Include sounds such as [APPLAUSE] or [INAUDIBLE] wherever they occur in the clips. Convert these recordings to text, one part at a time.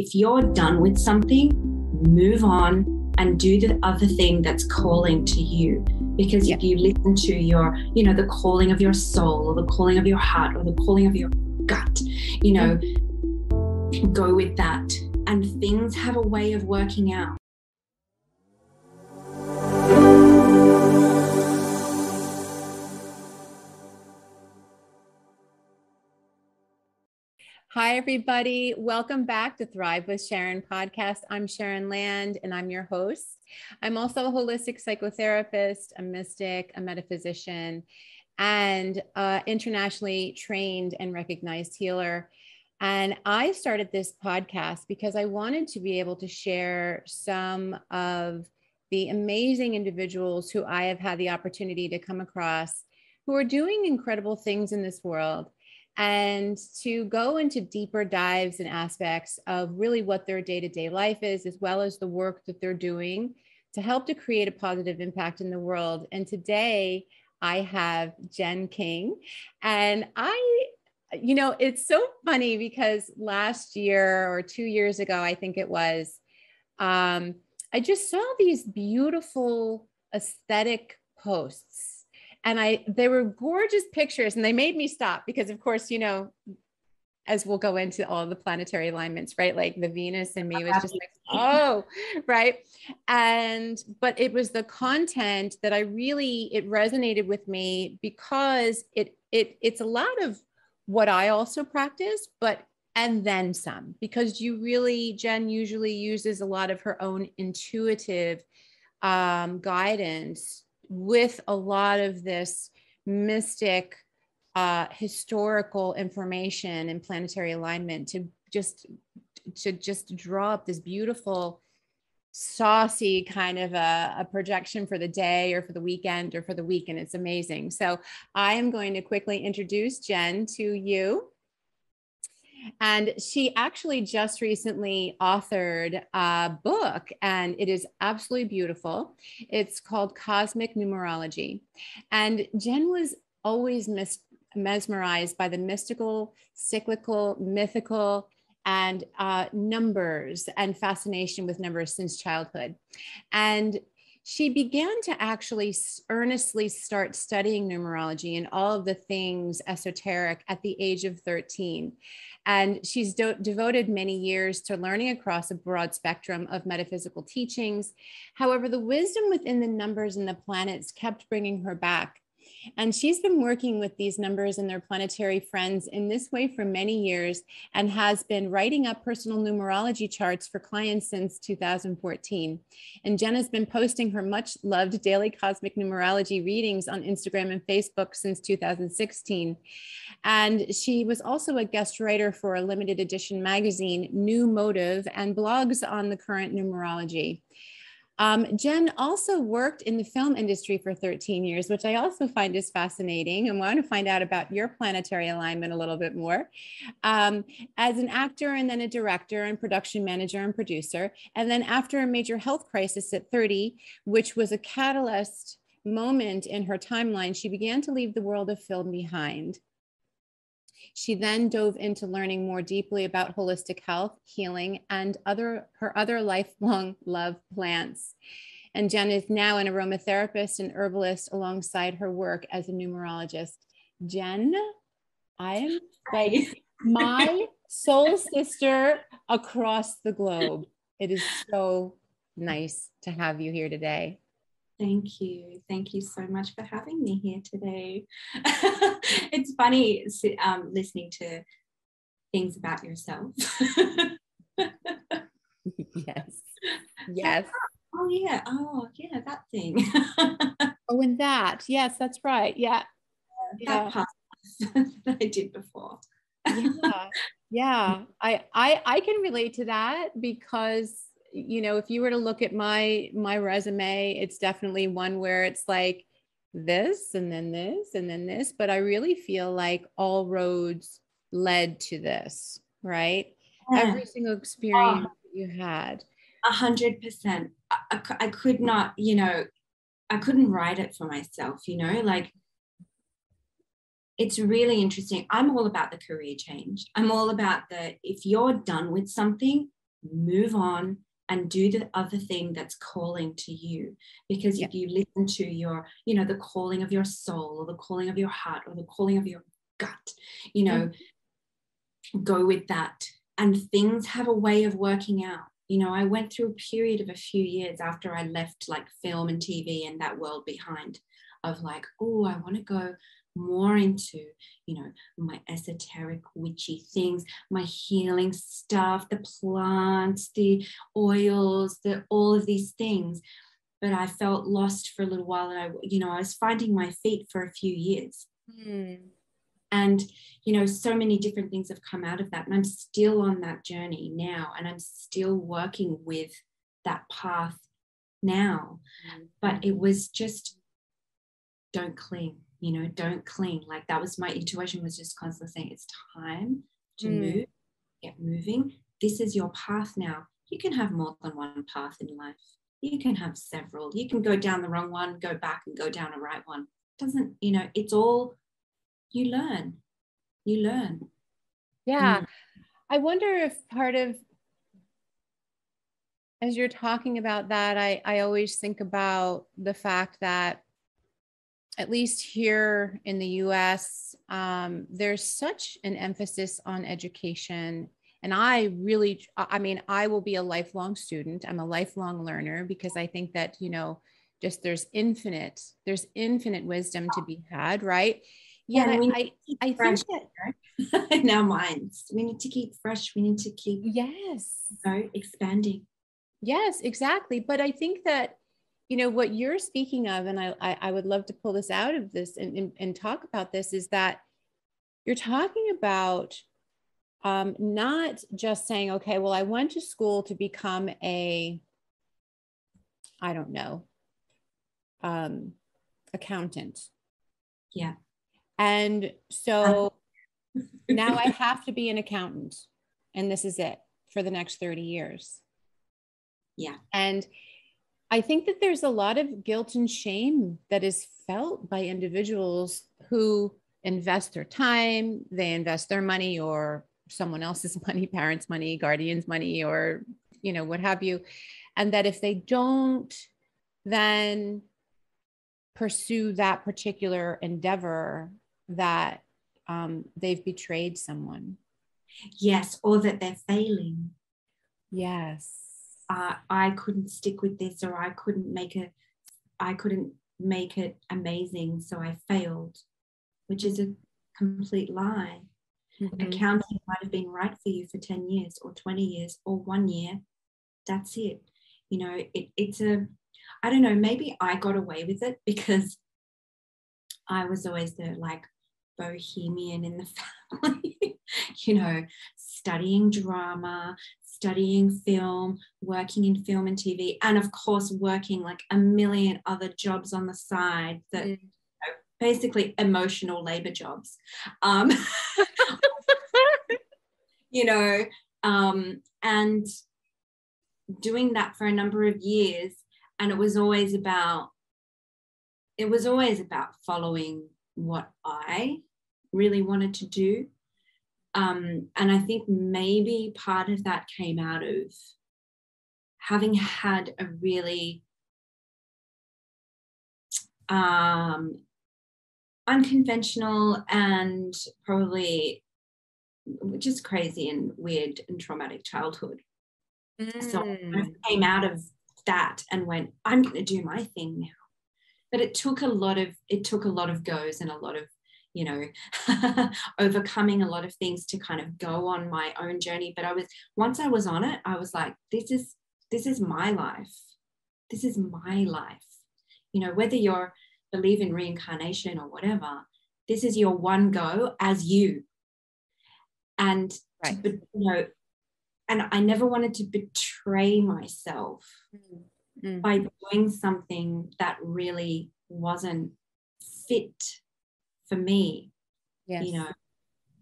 if you're done with something, move on and do the other thing that's calling to you. Because if you listen to your, you know, the calling of your soul or the calling of your heart or the calling of your gut, you know, go with that. And things have a way of working out. Hi, everybody. Welcome back to Thrive with Sharon podcast. I'm Sharon Land and I'm your host. I'm also a holistic psychotherapist, a mystic, a metaphysician, and internationally trained and recognized healer. And I started this podcast because I wanted to be able to share some of the amazing individuals who I have had the opportunity to come across who are doing incredible things in this world and to go into deeper dives and aspects of really what their day to day life is, as well as the work that they're doing to help to create a positive impact in the world. And today I have Jenn King. And I, you know, it's so funny because last year or two years ago, I think it was, um, I just saw these beautiful aesthetic posts and I they were gorgeous pictures and they made me stop because of course, you know, as we'll go into all the planetary alignments, right? Like the Venus and me was just like, oh, right. And but it was the content that I really it resonated with me because it it it's a lot of what I also practice, but and then some because you really Jenn usually uses a lot of her own intuitive um, guidance with a lot of this mystic uh, historical information and planetary alignment to just to just draw up this beautiful saucy kind of a, a, projection for the day or for the weekend or for the week and it's amazing. So i am going to quickly introduce jenn to you and she actually just recently authored a book, and it is absolutely beautiful. It's called Cosmic Numerology. And Jenn was always mis- mesmerized by the mystical, cyclical, mythical, and uh, numbers and fascination with numbers since childhood. And she began to actually earnestly start studying numerology and all of the things esoteric at the age of 13. And she's devoted many years to learning across a broad spectrum of metaphysical teachings. However, the wisdom within the numbers and the planets kept bringing her back and she's been working with these numbers and their planetary friends in this way for many years and has been writing up personal numerology charts for clients since 2014. And Jenna's been posting her much loved daily cosmic numerology readings on Instagram and Facebook since 2016. And she was also a guest writer for a limited edition magazine, New Motive, and blogs on the current numerology. Um, Jenn also worked in the film industry for 13 years, which I also find is fascinating and want to find out about your planetary alignment a little bit more. Um, as an actor and then a director and production manager and producer. And then after a major health crisis at 30, which was a catalyst moment in her timeline, she began to leave the world of film behind. She then dove into learning more deeply about holistic health, healing, and other her other lifelong love plants. And Jenn is now an aromatherapist and herbalist alongside her work as a numerologist. Jenn, I am like my soul sister across the globe. It is so nice to have you here today. Thank you. Thank you so much for having me here today. [LAUGHS] it's funny um, listening to things about yourself. [LAUGHS] yes. [LAUGHS] Yes. Oh, yeah. Oh, yeah, that thing. oh, and that. Yes, that's right. Yeah. yeah. That yeah. that I did before. yeah. Yeah. I, I I can relate to that because you know, if you were to look at my my resume, it's definitely one where it's like this and then this and then this, but I really feel like all roads led to this, right? Yeah. Every single experience oh, you had. A hundred percent. I could not, you know, I couldn't write it for myself, you know, like it's really interesting. I'm all about the career change. I'm all about the if you're done with something, move on and do the other thing that's calling to you because yeah. if you listen to your you know the calling of your soul or the calling of your heart or the calling of your gut you know mm-hmm. go with that and things have a way of working out you know i went through a period of a few years after i left like film and tv and that world behind of like oh i want to go more into you know my esoteric witchy things my healing stuff the plants the oils the all of these things but i felt lost for a little while and i you know i was finding my feet for a few years mm. and you know so many different things have come out of that and i'm still on that journey now and i'm still working with that path now mm. but it was just don't cling you know don't cling. Like that was my intuition was just constantly saying it's time to mm. move get moving. This is your path now. You can have more than one path in life. You can have several. You can go down the wrong one go back and go down a right one. Doesn't you know it's all you learn. You learn. Yeah. Mm. i wonder if part of as you're talking about that i i always think about the fact that at least here in the US, um, there's such an emphasis on education. And I really, I mean, I will be a lifelong student. I'm a lifelong learner because I think that, you know, just there's infinite, there's infinite wisdom to be had, right? Yeah, I, I, I think that in our minds, we need to keep fresh. We need to keep yes, you know, expanding. Yes, exactly. But I think that you know what you're speaking of and i i would love to pull this out of this and, and, and talk about this is that you're talking about um, not just saying okay well i went to school to become a i don't know um, accountant. Yeah. And so now i have to be an accountant and this is it for the next 30 years. Yeah. And I think that there's a lot of guilt and shame that is felt by individuals who invest their time, they invest their money or someone else's [LAUGHS] money, parents' money, guardians' money, or you know, what have you. And that if they don't then pursue that particular endeavor, that um, they've betrayed someone. Yes, or that they're failing. Yes uh, I couldn't stick with this or I couldn't make it I couldn't make it amazing so I failed which is a complete lie. Mm-hmm. accounting might have been right for you for 10 years or 20 years or one year. That's it. You know it, it's a I don't know maybe I got away with it because I was always the like bohemian in the [LAUGHS] family you know studying drama studying film, working in film and TV, and of course, working like a million other jobs on the side that mm. you know, basically emotional labor jobs. Um, [LAUGHS] you know, um, and doing that for a number of years. And it was always about, it was always about following what I really wanted to do um, and I think maybe part of that came out of having had a really um, unconventional and probably just crazy and weird and traumatic childhood. Mm. So I mm. came out of that and went, I'm going to do my thing now. But it took a lot of it took a lot of goes and a lot of you know [LAUGHS] overcoming a lot of things to kind of go on my own journey. But i was once i was on it i was like this is this is my life. This is my life. You know whether you're believe in reincarnation or whatever this is your one go as you. And right. you know and i never wanted to betray myself mm-hmm. by doing something that really wasn't fit for me yes. you know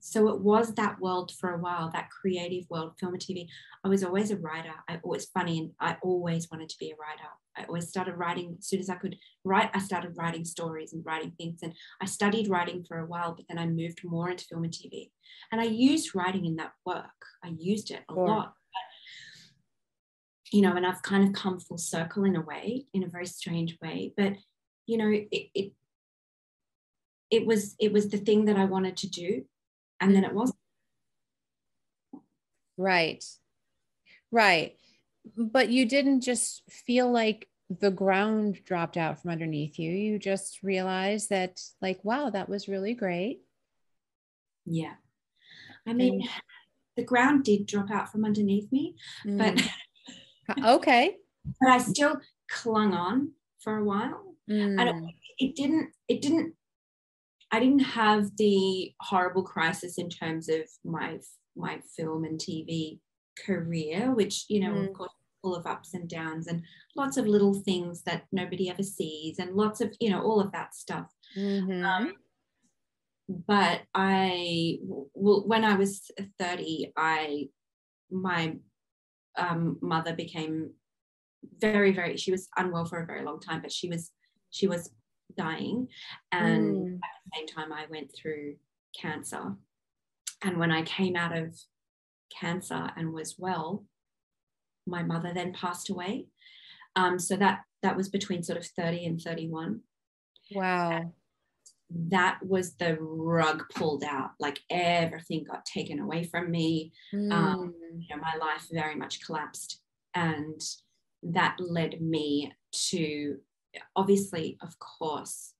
so it was that world for a while that creative world film and tv i was always a writer i was funny and i always wanted to be a writer i always started writing as soon as i could write i started writing stories and writing things and i studied writing for a while but then i moved more into film and tv and i used writing in that work i used it a sure. lot you know, and I've kind of come full circle in a way, in a very strange way. But, you know, it, it, it was it was the thing that I wanted to do, and then it wasn't. Right. Right. But you didn't just feel like the ground dropped out from underneath you. You just realized that, like, wow, that was really great. Yeah. I mean, and, the ground did drop out from underneath me, mm. but okay. [LAUGHS] But I still clung on for a while. Mm. And it didn't, it didn't, I didn't have the horrible crisis in terms of my my film and TV career, which, you know, mm. of course, full of ups and downs and lots of little things that nobody ever sees and lots of, you know, all of that stuff. Mm-hmm. Um, but I, well, when I was 30, I, my um, mother became very, very, she was unwell for a very long time, but she was, she was dying. And mm. at the same time, I went through cancer. And when I came out of cancer and was well, my mother then passed away. Um, so that that was between sort of 30 and 31. Wow. And that was the rug pulled out. Like everything got taken away from me. Mm. Um, you know, my life very much collapsed. And that led me to obviously, of course,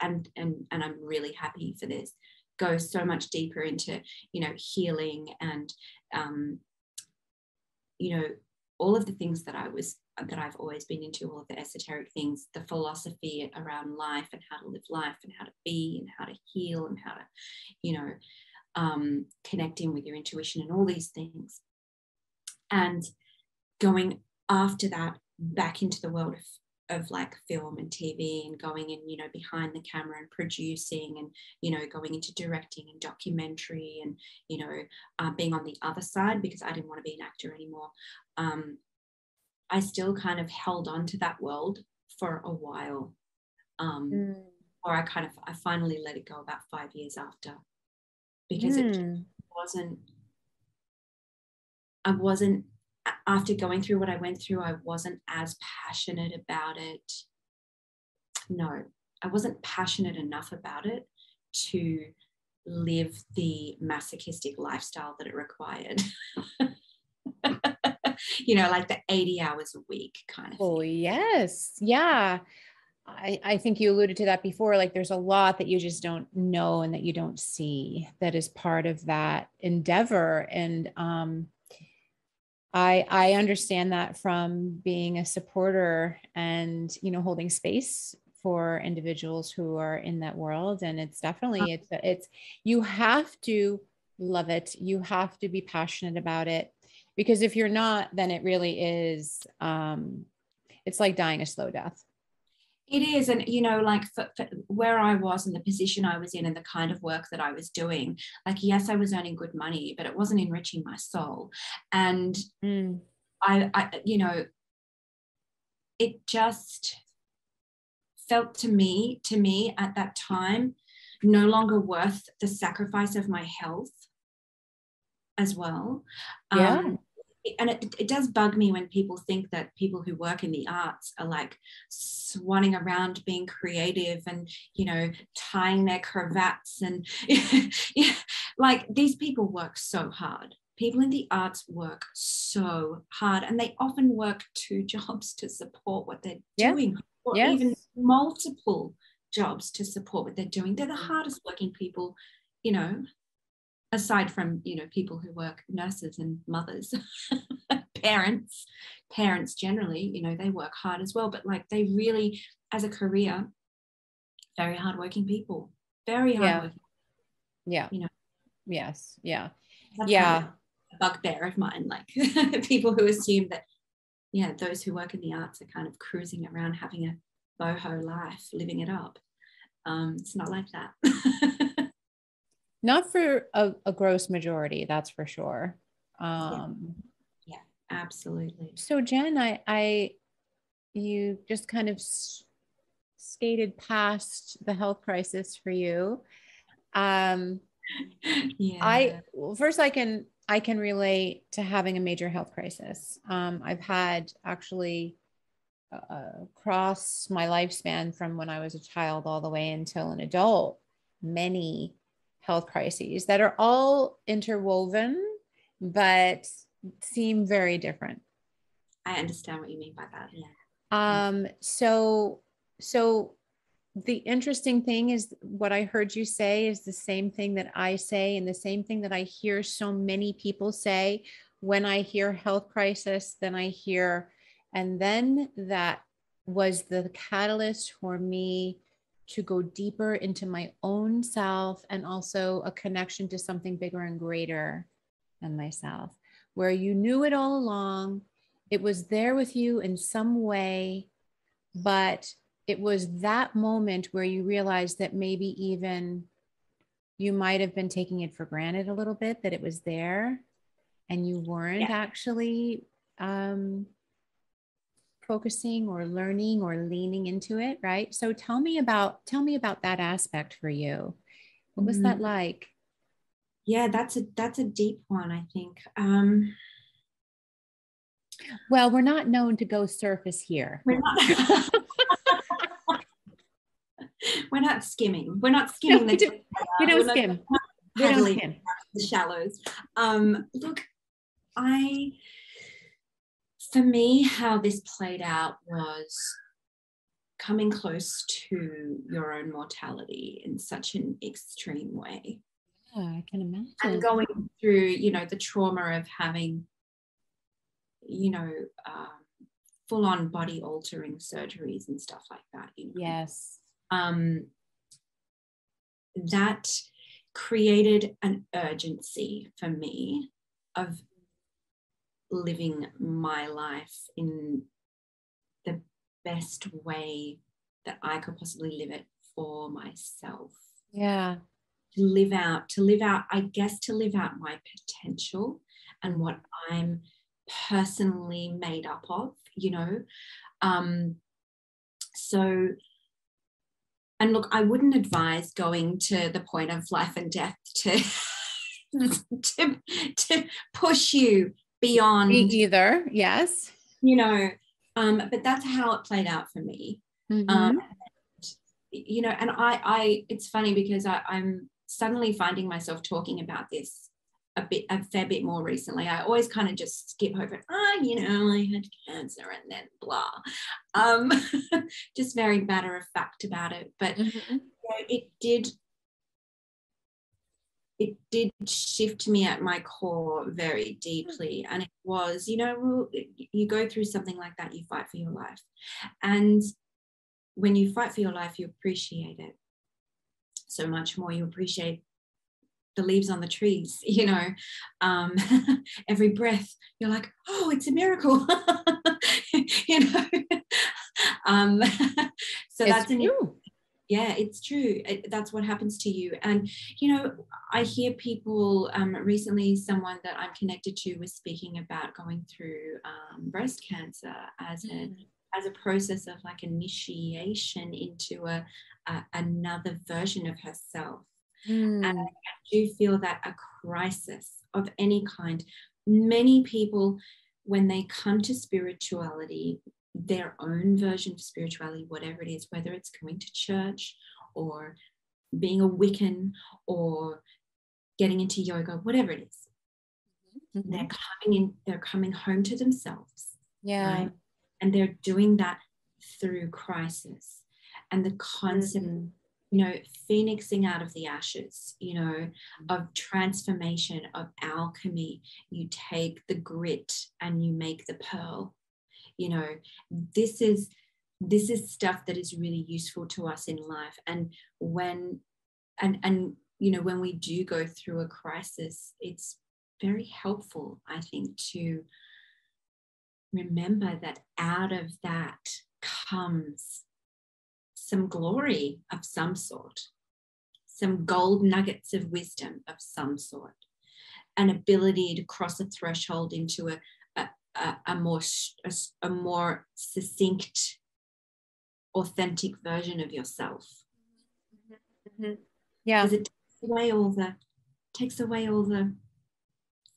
and and and I'm really happy for this go so much deeper into you know healing and um, you know all of the things that I was that I've always been into, all of the esoteric things, the philosophy around life and how to live life and how to be and how to heal and how to, you know, um, connecting with your intuition and all these things. And going after that back into the world of of like film and TV and going in, you know, behind the camera and producing and, you know, going into directing and documentary and, you know, uh, being on the other side because I didn't want to be an actor anymore. Um, I still kind of held on to that world for a while. Um, mm. Or I kind of, I finally let it go about five years after because mm. it wasn't, I wasn't after going through what I went through, I wasn't as passionate about it. No, I wasn't passionate enough about it to live the masochistic lifestyle that it required. [LAUGHS] you know, like the 80 hours a week kind of. Oh, thing. yes. Yeah. I, I think you alluded to that before. Like there's a lot that you just don't know and that you don't see that is part of that endeavor. And um, I I understand that from being a supporter and you know holding space for individuals who are in that world. And it's definitely it's it's you have to love it. You have to be passionate about it. Because if you're not then it really is um it's like dying a slow death it is. And, you know, like for, for where I was and the position I was in and the kind of work that I was doing, like, yes, I was earning good money, but it wasn't enriching my soul. And mm. I, I, you know, it just felt to me, to me at that time, no longer worth the sacrifice of my health as well. Yeah. Um, and it, it does bug me when people think that people who work in the arts are like swanning around being creative and you know tying their cravats and [LAUGHS] yeah, like these people work so hard people in the arts work so hard and they often work two [LAUGHS] jobs to support what they're yeah. doing or yes. even multiple jobs to support what they're doing they're the mm. hardest working people you know aside from you know people who work nurses and mothers [LAUGHS] parents parents generally you know they work hard as well but like they really as a career very hardworking people very hardworking. Yeah, yeah. you know. Yes. Yeah. That's yeah. a bugbear of mine like [LAUGHS] people who assume that yeah those who work in the arts are kind of cruising around having a boho life living it up. Um, it's not like that [LAUGHS] not for a, a gross majority that's for sure um yeah. yeah absolutely so jenn i i you just kind of s- skated past the health crisis for you um [LAUGHS] yeah i well, first i can I can relate to having a major health crisis. Um, I've had actually uh, across my lifespan from when I was a child all the way until an adult, many health crises that are all interwoven, but seem very different. I understand what you mean by that. Yeah. Um, so, so the interesting thing is what I heard you say is the same thing that I say, and the same thing that I hear so many people say when I hear health crisis, then I hear, and then that was the catalyst for me to go deeper into my own self and also a connection to something bigger and greater than myself, where you knew it all along. It was there with you in some way, but it was that moment where you realized that maybe even you might have been taking it for granted a little bit that it was there and you weren't yeah. actually um, focusing or learning or leaning into it right? So tell me about tell me about that aspect for you. What was mm-hmm. that like? Yeah that's a that's a deep one i think. Um well we're not known to go surface here. We're not [LAUGHS] we're not skimming. We're not [LAUGHS] skimming no, the we don't skim. We don't skim. [LAUGHS] the shallows. Um look i for me, how this played out was coming close to your own mortality in such an extreme way. Yeah, I can imagine. And going through, you know, the trauma of having, you know, um, full on body altering surgeries and stuff like that. You know? Yes. Um, that created an urgency for me of living my life in the best way that I could possibly live it for myself. Yeah. To live out, to live out, I guess, to live out my potential and what I'm personally made up of, you know. Um, so, and look, I wouldn't advise going to the point of life and death to, [LAUGHS] to, to push you beyond me either. Yes. You know, um, but that's how it played out for me. Mm-hmm. Um, you know, and I, I, it's funny because I, I'm suddenly finding myself talking about this a bit, a fair bit more recently. I always kind of just skip over, ah, oh, you know, I had cancer and then blah. Um, [LAUGHS] just very matter of fact about it. But mm-hmm. you know, it did it did shift me at my core very deeply. And it was, you know, you go through something like that, you fight for your life. And when you fight for your life, you appreciate it so much more. You appreciate the leaves on the trees, [LAUGHS] you know, um, [LAUGHS] every breath, you're like, oh, it's a miracle, [LAUGHS] you know. um, so it's that's an, true yeah it's true it, that's what happens to you and you know i hear people um, recently someone that i'm connected to was speaking about going through um, breast cancer as mm. a as a process of like initiation into a, a another version of herself mm. and i do feel that a crisis of any kind many people when they come to spirituality their own version of spirituality, whatever it is, whether it's going to church or being a Wiccan or getting into yoga, whatever it is. Mm-hmm. They're coming in, they're coming home to themselves. Yeah. Right? And they're doing that through crisis. And the concept, mm-hmm. you know, phoenixing out of the ashes, you know, of transformation, of alchemy. You take the grit and you make the pearl you know this is this is stuff that is really useful to us in life. And when and and you know when we do go through a crisis it's very helpful i think to remember that out of that comes some glory of some sort some gold nuggets of wisdom of some sort an ability to cross a threshold into a, a, a more a, a, more succinct authentic version of yourself mm-hmm. yeah because it takes away all the takes away all the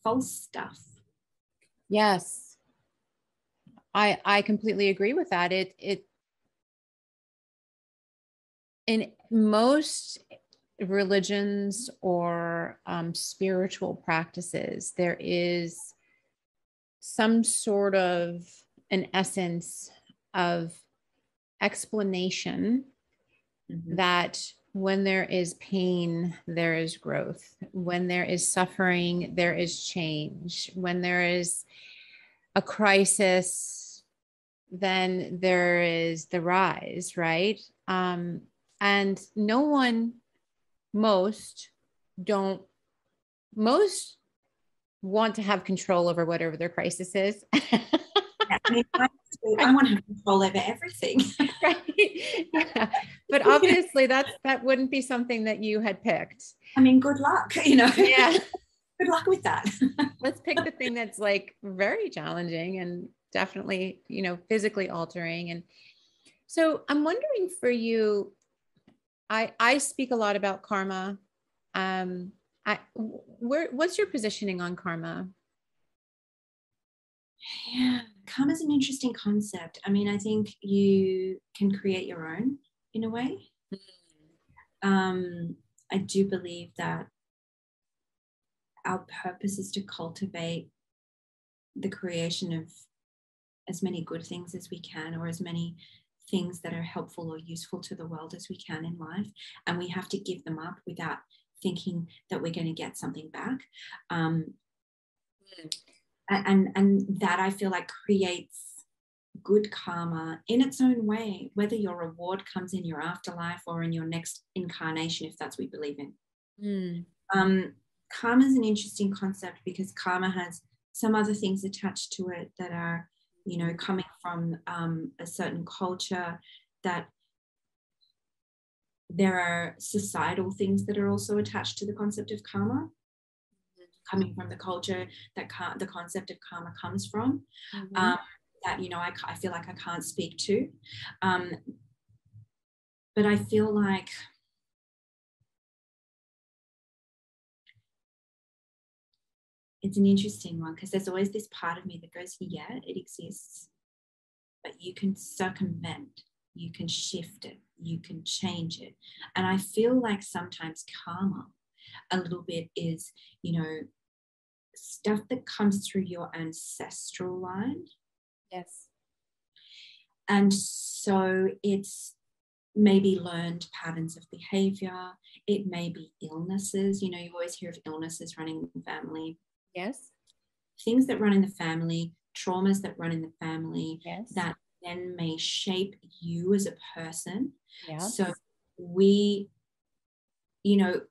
false stuff. Yes. I I completely agree with that. It it in most religions or um, spiritual practices, there is some sort of an essence of explanation mm-hmm. that when there is pain, there is growth. When there is suffering, there is change. When there is a crisis, then there is the rise, right? Um, and no one, most don't, most want to have control over whatever their crisis is. [LAUGHS] I, mean, I, I, want to have control over everything. [LAUGHS] right. Yeah. But obviously that's that wouldn't be something that you had picked. I mean, good luck, you know. Yeah. [LAUGHS] good luck with that. Let's pick the thing that's like very challenging and definitely, you know, physically altering. And so I'm wondering for you, I I speak a lot about karma. Um, I where what's your positioning on karma? Yeah, karma is an interesting concept. I mean, I think you can create your own in a way. Um, I do believe that our purpose is to cultivate the creation of as many good things as we can or as many things that are helpful or useful to the world as we can in life and we have to give them up without thinking that we're going to get something back. Um, mm. and and that i feel like creates good karma in its own way whether your reward comes in your afterlife or in your next incarnation if that's what we believe in. Mm. um, karma is an interesting concept because karma has some other things attached to it that are you know coming from um, a certain culture that there are societal things that are also attached to the concept of karma coming from the culture that the concept of karma comes from mm-hmm. um, that you know I, I feel like i can't speak to um, but i feel like it's an interesting one because there's always this part of me that goes yeah it exists but you can circumvent you can shift it you can change it and i feel like sometimes karma a little bit is you know stuff that comes through your ancestral line. Yes. And so it's maybe learned patterns of behavior. It may be illnesses. You know, you always hear of illnesses running in the family. Yes. Things that run in the family, traumas that run in the family yes. that then may shape you as a person. Yeah. So we, you know,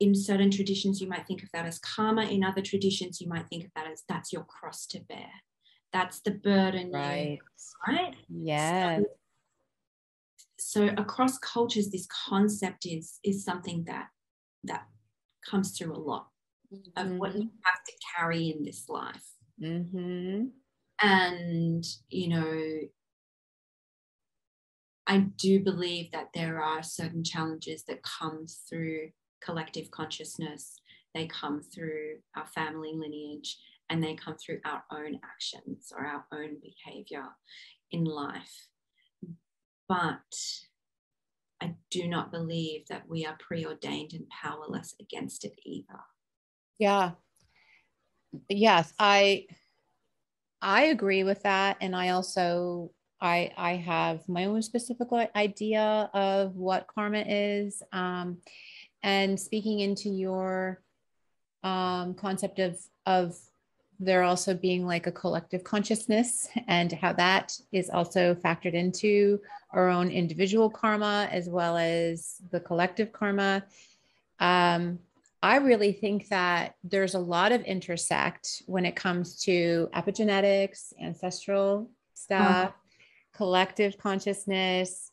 in certain traditions, you might think of that as karma. In other traditions, you might think of that as that's your cross to bear. That's the burden. Right. You, right. Yeah. So, so, across cultures, this concept is is something that that comes through a lot of what you mm-hmm. have to carry in this life. Mm-hmm. And you know, I do believe that there are certain challenges that come through collective consciousness, they come through our family lineage, and they come through our own actions or our own behavior in life. But I do not believe that we are preordained and powerless against it either. Yeah. Yes, I I agree with that and I also I I have my own specific idea of what karma is. Um, and speaking into your um, concept of of there also being like a collective consciousness and how that is also factored into our own individual karma as well as the collective karma. Um, I really think that there's a lot of intersect when it comes to epigenetics, ancestral stuff, uh-huh. collective consciousness,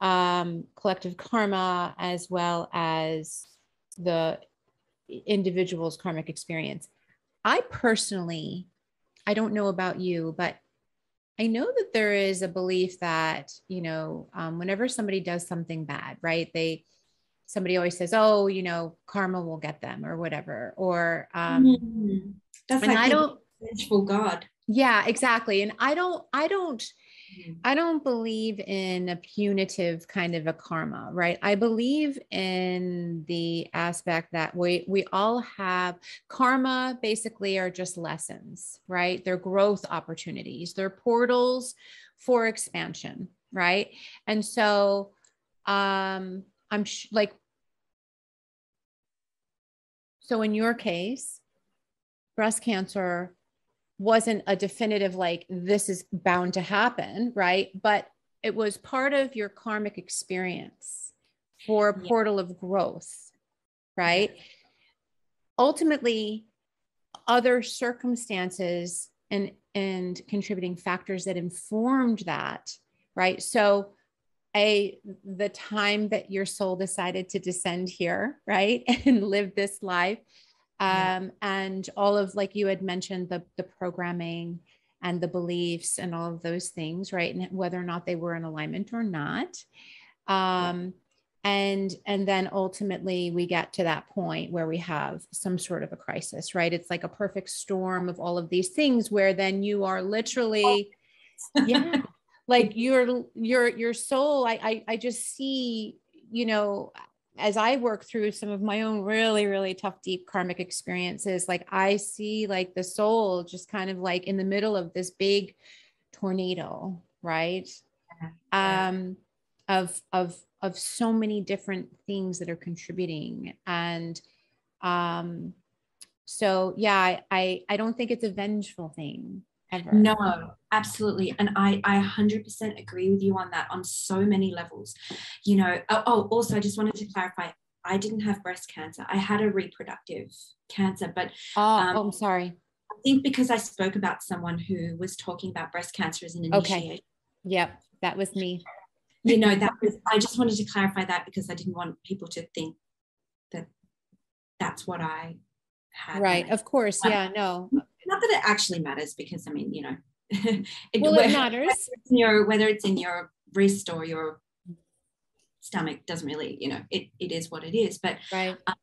um, collective karma as well as the individual's karmic experience. I personally, I don't know about you, but I know that there is a belief that, you know, um, whenever somebody does something bad, right, they, somebody always says, "Oh, you know, karma will get them," or whatever. Or um, mm-hmm. that's like I don't vengeful God. Yeah, exactly. And I don't, I don't, mm-hmm. I don't believe in a punitive kind of a karma, right? I believe in the aspect that we we all have karma basically are just lessons, right? They're growth opportunities. They're portals for expansion, right? And so um I'm sh- like so in your case, breast cancer wasn't a definitive like this is bound to happen, right? But it was part of your karmic experience for a portal of growth, right? Ultimately, other circumstances and and contributing factors that informed that, right? So a the time that your soul decided to descend here, right? [LAUGHS] And live this life. Um, and all of like you had mentioned the the programming and the beliefs and all of those things right and whether or not they were in alignment or not. Um, and and then ultimately we get to that point where we have some sort of a crisis right? It's like a perfect storm of all of these things where then you are literally [LAUGHS] yeah like your your your soul I, I i just see you know as I work through some of my own really, really tough, deep karmic experiences, like I see like the soul just kind of like in the middle of this big tornado, right? Yeah. Um, of of of so many different things that are contributing. And um, so yeah, I, I I don't think it's a vengeful thing. Ever. No, absolutely. And I, I 100% agree with you on that on so many levels. You know, oh, oh, also, I just wanted to clarify I didn't have breast cancer. I had a reproductive cancer, but. Oh, um, oh I'm sorry. I think because I spoke about someone who was talking about breast cancer as an initiation. Okay. Yep, that was me. You know, that was, I just wanted to clarify that because I didn't want people to think that that's what I had. Right. Of course. Yeah. No not that it actually matters because I mean, you know, [LAUGHS] it, well, it matters. Whether it's, your, whether it's in your wrist or your stomach doesn't really, you know, it, it is what it is. But right. Um,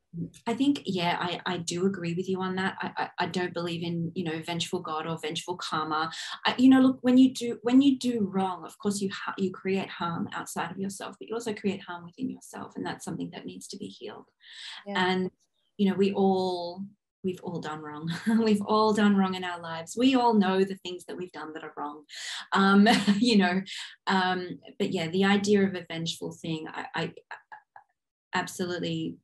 I think, yeah, I, I do agree with you on that. I, I, I, don't believe in, you know, vengeful God or vengeful karma. I, you know, look, when you do, when you do wrong, of course you, ha- you create harm outside of yourself, but you also create harm within yourself. And that's something that needs to be healed. Yeah. And, you know, we all, we've all done wrong. [LAUGHS] we've all done wrong in our lives. We all know the things that we've done that are wrong. Um, [LAUGHS] you know, um, but yeah, the idea of a vengeful thing, I, I absolutely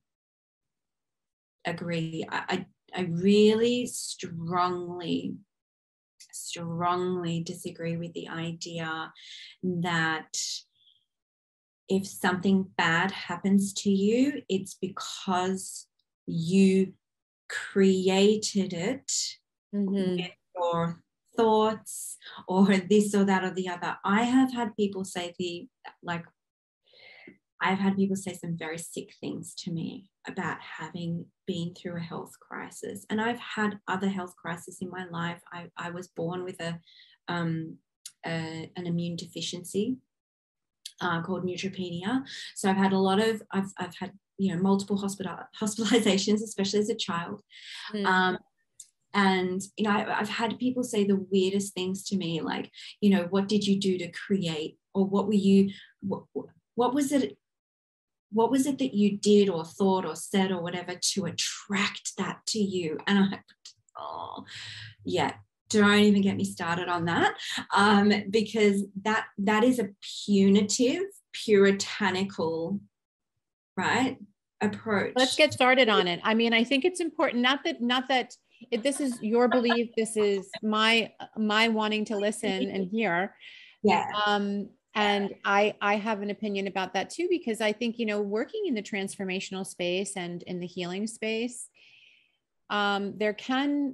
agree. I, I really strongly, strongly disagree with the idea that if something bad happens to you, it's because you created it mm-hmm. with your thoughts or this or that or the other. I have had people say the like I've had people say some very sick things to me about having been through a health crisis. And I've had other health crises in my life. I, I was born with a, um, a an immune deficiency uh, called neutropenia. So I've had a lot of, I've, I've had you know multiple hospital [LAUGHS] hospitalizations especially as a child. Mm. um, and you know I, have had people say the weirdest things to me like you know what did you do to create? Or what were you what, what was it what was it that you did or thought or said or whatever to attract that to you? And i'm like oh yeah don't even get me started on that. Um, because that that is a punitive puritanical right approach. Let's get started on it. I mean i think it's important not that not that if this is your belief this is my my wanting to listen and hear. Yeah. Um and i i have an opinion about that too because i think you know working in the transformational space and in the healing space um there can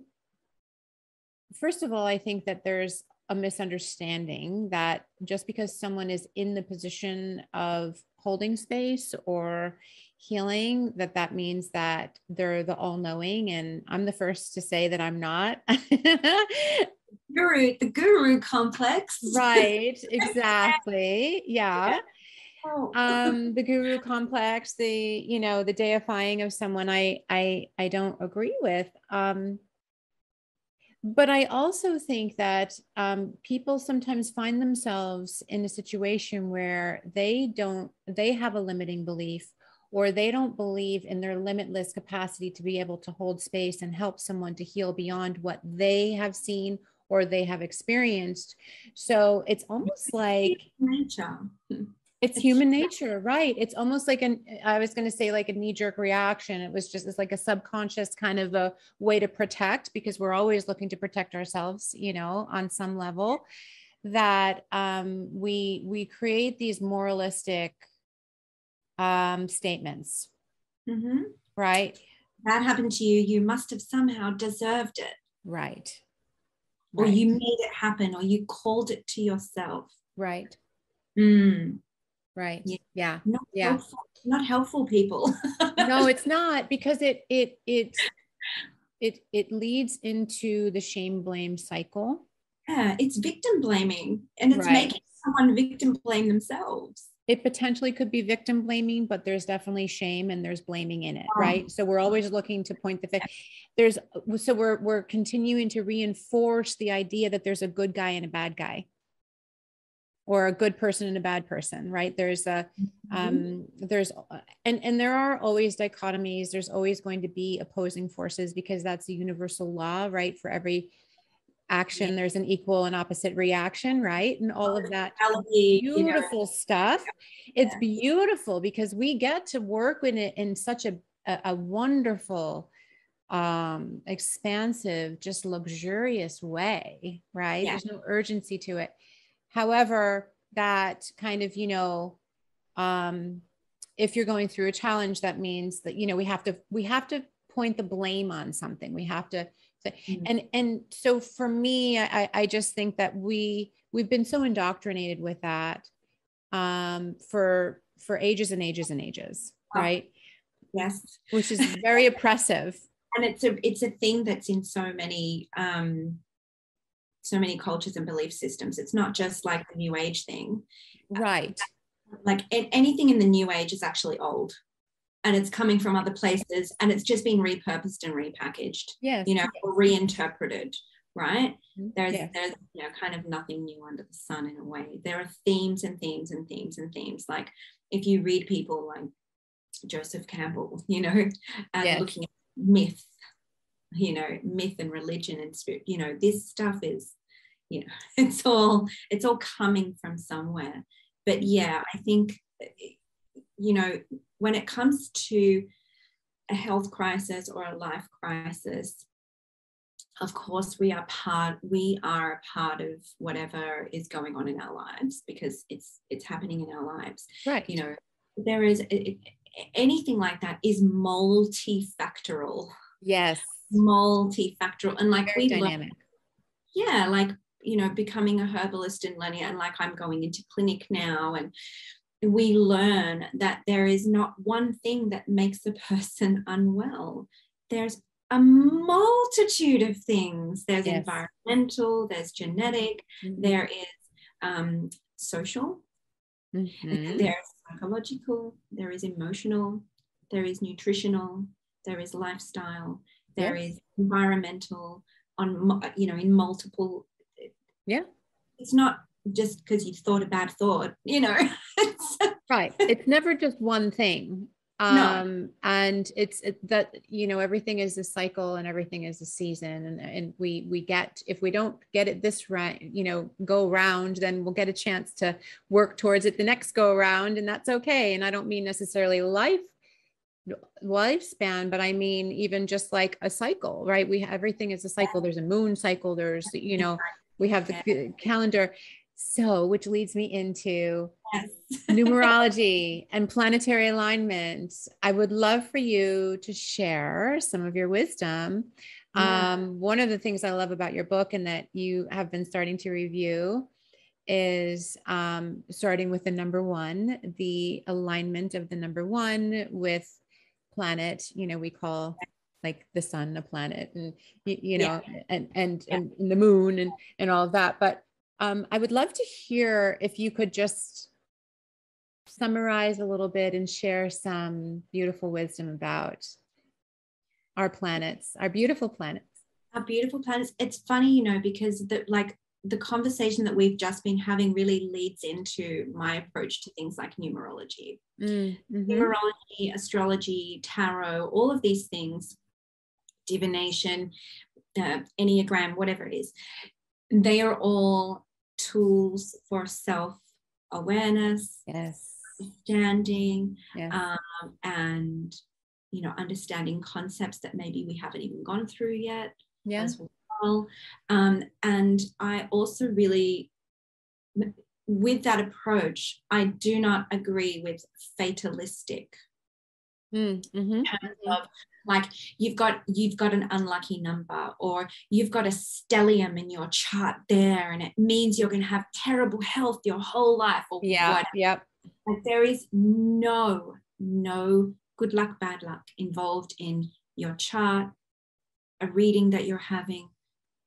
first of all i think that there's a misunderstanding that just because someone is in the position of holding space or healing that that means that they're the all-knowing and i'm the first to say that i'm not. [LAUGHS] Guru the guru complex. Right [LAUGHS] exactly yeah. Oh. um [LAUGHS] the guru complex the you know the deifying of someone i i i don't agree with. Um but i also think that um, people sometimes find themselves in a situation where they don't they have a limiting belief or they don't believe in their limitless capacity to be able to hold space and help someone to heal beyond what they have seen or they have experienced. So it's almost like nature. It's human nature right. It's almost like an i was going to say like a knee jerk reaction. It was just it's like a subconscious kind of a way to protect because we're always looking to protect ourselves you know on some level that um, we we create these moralistic um, statements mm-hmm. right that happened to you you must have somehow deserved it right or right. you made it happen or you called it to yourself right mm. right Yeah. yeah not Yeah. helpful, not helpful people [LAUGHS] no it's not because it it it it it leads into the shame blame cycle yeah it's victim blaming and it's Right. making someone victim blame themselves it potentially could be victim blaming but there's definitely shame and there's blaming in it right? So we're always looking to point the finger there's so we're we're continuing to reinforce the idea that there's a good guy and a bad guy. Or a good person and a bad person right? There's a Mm-hmm. um there's and and there are always dichotomies. There's always going to be opposing forces because that's the universal law right? For every action there's an equal and opposite reaction right? And all of that Reality, you know, beautiful stuff. It's beautiful because we get to work in it in such a, a, a wonderful um expansive just luxurious way right? Yeah. there's no urgency to it. However that kind of you know um if you're going through a challenge that means that you know we have to we have to point the blame on something. We have to Mhm. and and so for me i i just think that we we've been so indoctrinated with that um for for ages and ages and ages Oh. right? Yes. Which is [LAUGHS] very oppressive. And it's a it's a thing that's in so many um so many cultures and belief systems. It's not just like the new age thing. Right. Like anything in the new age is actually old and it's coming from other places and it's just been repurposed and repackaged yes you know or reinterpreted right Mhm. there's Yes. there's you know kind of nothing new under the sun in a way there are themes and themes and themes and themes like if you read people like joseph campbell [LAUGHS] you know and Yes. looking at myth you know myth and religion and spirit you know this stuff is you know [LAUGHS] it's all it's all coming from somewhere but yeah i think you know when it comes to a health crisis or a life crisis of course we are part we are a part of whatever is going on in our lives because it's it's happening in our lives. Right. You know there is it, anything like that is multifactorial. Yes. Multifactorial. And like very we dynamic. Yeah like you know becoming a herbalist in linear and like i'm going into clinic now and we learn that there is not one thing that makes a person [LAUGHS] unwell there's a multitude of things there's Yes. environmental there's genetic Mhm. there is um, social Mhm. there's psychological there is emotional there is nutritional there is lifestyle there is environmental on you know in multiple Yeah. it's not just because you thought a bad thought you know? [LAUGHS] It's- right. It's never just one thing. Um and it's it, that you know everything is a cycle and everything is a season and and we we get if we don't get it this right you know go round then we'll get a chance to work towards it the next go around and that's okay. And i don't mean necessarily life lifespan but i mean even just like a cycle right? We everything is a cycle. There's a moon cycle. There's you know we have the calendar so which leads me into yes. [LAUGHS] numerology and planetary alignment. I would love for you to share some of your wisdom. Yeah. Um, one of the things I love about your book and that you have been starting to review is um, starting with the number one, the alignment of the number one with planet, you know, we call like the sun a planet and you, you know and and, Yeah. and the moon and and all of that but um, I would love to hear if you could just summarize a little bit and share some beautiful wisdom about our planets, our beautiful planets. Our beautiful planets. It's funny, you know, because the like the conversation that we've just been having really leads into my approach to things like numerology. Mm-hmm. Numerology, astrology, tarot, all of these things, divination, uh, Enneagram, whatever it is, they are all tools for self awareness, yes, understanding, yes. Um, and you know, understanding concepts that maybe we haven't even gone through yet. Yeah. Well. Um, and I also really, with that approach, I do not agree with fatalistic. Mm, mm-hmm. Of, like you've got you've got an unlucky number or you've got a stellium in your chart there and it means you're going to have terrible health your whole life or yeah whatever. yep like there is no no good luck bad luck involved in your chart a reading that you're having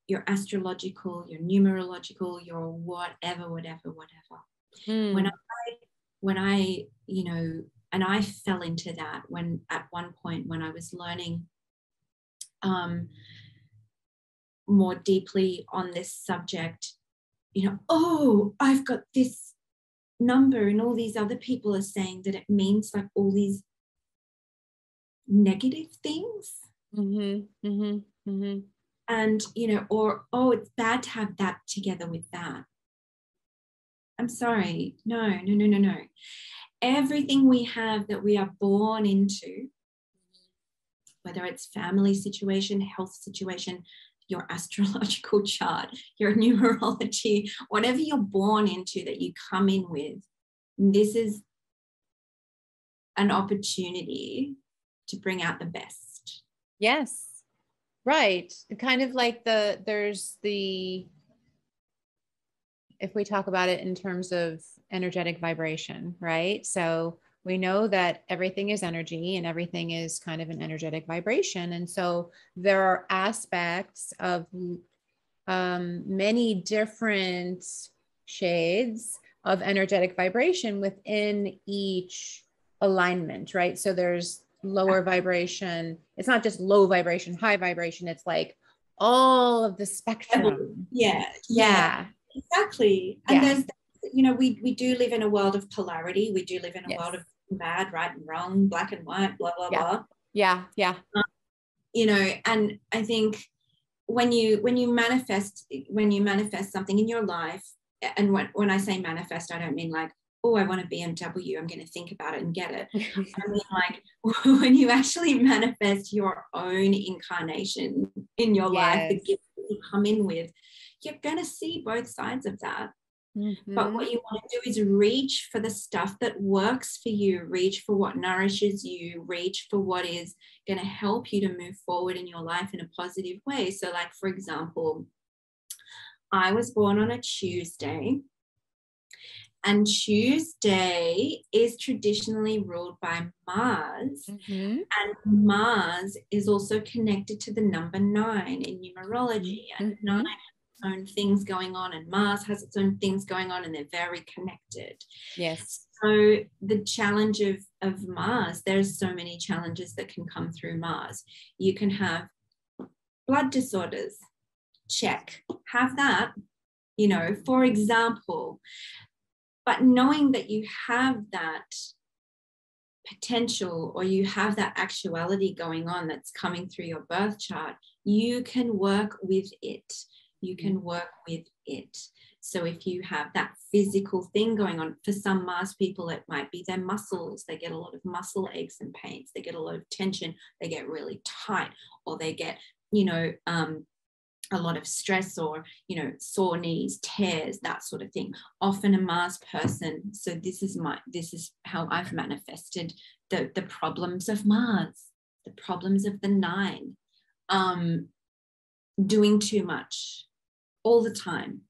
your astrological, your numerological, your whatever, whatever, whatever. Mm. When I, when I, you know, and I fell into that when at one point when I was learning um, more deeply on this subject, you know, oh, I've got this number, and all these other people are saying that it means like all these negative things. Mm-hmm, mm-hmm, mm-hmm. And you know or oh it's bad to have that together with that. I'm sorry. No no no no no everything we have that we are born into whether it's family situation health situation your [LAUGHS] astrological chart your numerology whatever you're born into that you come in with this is an opportunity to bring out the best yes Right. Kind of like the, there's the, if we talk about it in terms of energetic vibration, right? So we know that everything is energy and everything is kind of an energetic vibration. And so there are aspects of um, many different shades of energetic vibration within each alignment, right? So there's lower vibration. It's not just low vibration, high vibration. It's like all of the spectrum. Yeah. Yeah. Exactly. And yeah. there's, you know, we, we do live in a world of polarity. We do live in a yes. world of bad, right and wrong, black and white, blah, blah, yeah. blah. Yeah. Yeah. Um, you know, and I think when you, when you manifest, when you manifest something in your life, and when, when I say manifest, I don't mean like, oh, I want a BMW, I'm going to think about it and get it. [LAUGHS] I mean, like [LAUGHS] when you actually manifest your own incarnation in your yes. life, the gift that you come in with, you're going to see both sides of that. Mm-hmm. But what you want to do is reach for the stuff that works for you, reach for what nourishes you, reach for what is going to help you to move forward in your life in a positive way. So, like, for example, I was born on a Tuesday and Tuesday is traditionally ruled by Mars. Mm-hmm. And Mars is also connected to the number nine in numerology. And mm-hmm. nine own things going on, and Mars has its own things going on, and they're very connected. Yes. So the challenge of, of Mars, there's so many challenges that can come through Mars. You can have blood disorders. Check. Have that. You know, for example, but knowing that you have that potential or you have that actuality going on that's coming through your birth chart, you can work with it. You can work with it. So if you have that physical thing going on, for some Mars people, it might be their muscles. They get a lot of muscle aches and pains. They get a lot of tension. They get really tight, or they get, you know, um, a lot of stress or you know sore knees tears that sort of thing often a mars person so this is my this is how i've manifested the the problems of mars the problems of the nine um doing too much all the time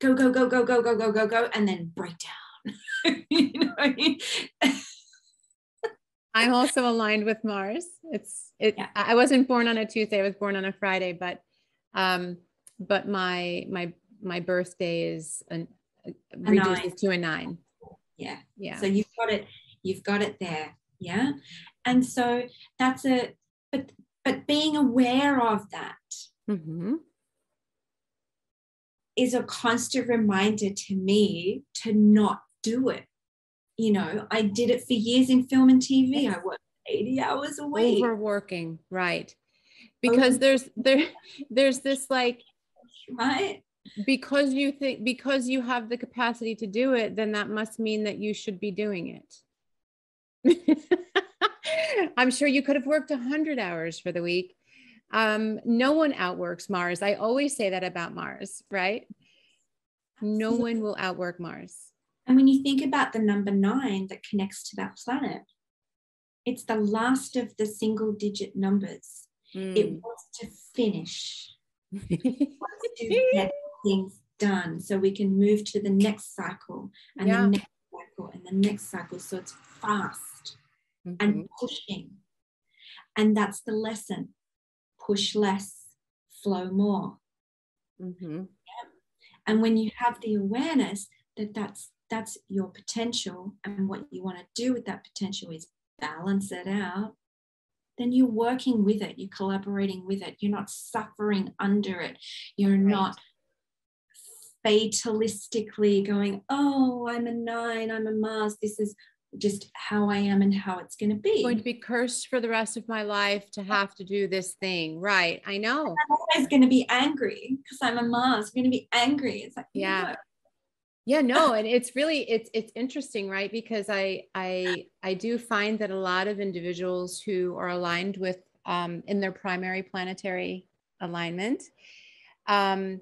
go go go go go go go go go and then break down [LAUGHS] you know I mean? i'm also aligned with mars it's it yeah. i wasn't born on a tuesday i was born on a friday but um, but my my my birthday is an, reduces to a nine. Yeah. Yeah. So you've got it, you've got it there. Yeah. And so that's a but but being aware of that mm-hmm. Is a constant reminder to me to not do it. You know, I did it for years in film and TV. I worked 80 hours a week. Overworking, right. Oh, because Over- there's there there's this like right because you think because you have the capacity to do it then that must mean that you should be doing it [LAUGHS] i'm sure you could have worked 100 hours for the week um, no one outworks mars i always say that about mars right no one will outwork mars and when you think about the number nine that connects to that planet it's the last of the single digit numbers mm. it wants to finish it wants to get [LAUGHS] things done so we can move to the next cycle and yeah. the next cycle and the next cycle. So it's fast mm-hmm. and pushing. And that's the lesson push less, flow more. Mm-hmm. Yeah. And when you have the awareness that that's that's your potential and what you want to do with that potential is balance it out then you're working with it you're collaborating with it you're not suffering under it you're right. not fatalistically going, oh, I'm a nine, I'm a Mars, this is just how I am and how it's going to be. I'm going to be cursed for the rest of my life to have to do this thing. Right. I know. I'm always going to be angry because I'm a Mars. I'm going to be angry. It's like, yeah. Yeah, no, and it's really it's it's interesting, right? Because I I I do find that a lot of individuals who are aligned with um, in their primary planetary alignment, um,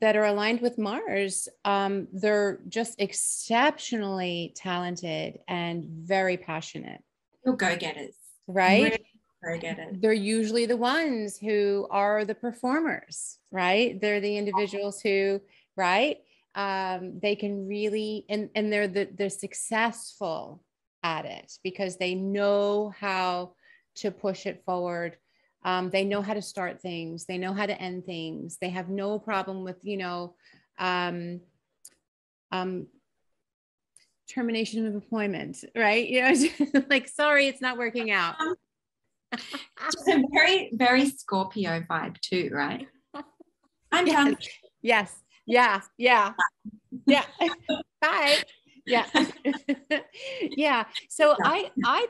that are aligned with Mars, um, they're just exceptionally talented and very passionate. Oh, go getters. Right? Go getters. They're usually the ones who are the performers, right? They're the individuals who, right? Um, they can really, and, and they're the, they're successful at it because they know how to push it forward um, they know how to start things. They know how to end things. They have no problem with, you know, um, um, termination of employment, right? [LAUGHS] You know, [LAUGHS] like, sorry, it's not working out. it's a very, very Scorpio vibe too, right? [LAUGHS] I'm yes. done. Yes. Yeah. Yeah. Yeah. Bye. Yeah. [LAUGHS] yeah. So I I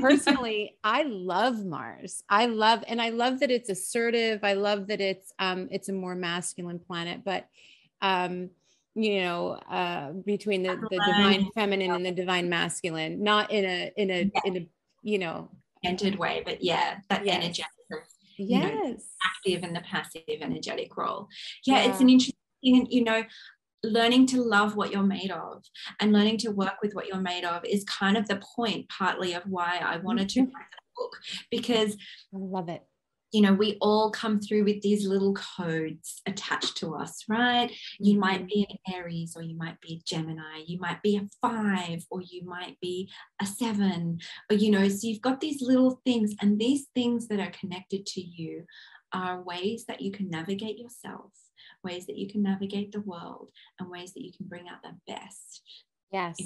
personally, I love Mars. I love, and I love that it's assertive. I love that it's um, it's a more masculine planet, but um, you know, uh, between the, the divine feminine and the divine masculine, not in a in a yeah. in a you know entered way, but yeah, that yes. energetic, yes, know, active and the passive energetic role. Yeah, yeah, it's an interesting, you know, learning to love what you're made of and learning to work with what you're made of is kind of the point partly of why I wanted to mm-hmm. write the book because I love it. You know, we all come through with these little codes attached to us, right? You mm-hmm. might be an Aries or you might be a Gemini, you might be a five or you might be a seven, or you know, so you've got these little things, and these things that are connected to you are ways that you can navigate yourself ways that you can navigate the world, and ways that you can bring out the best. Yes.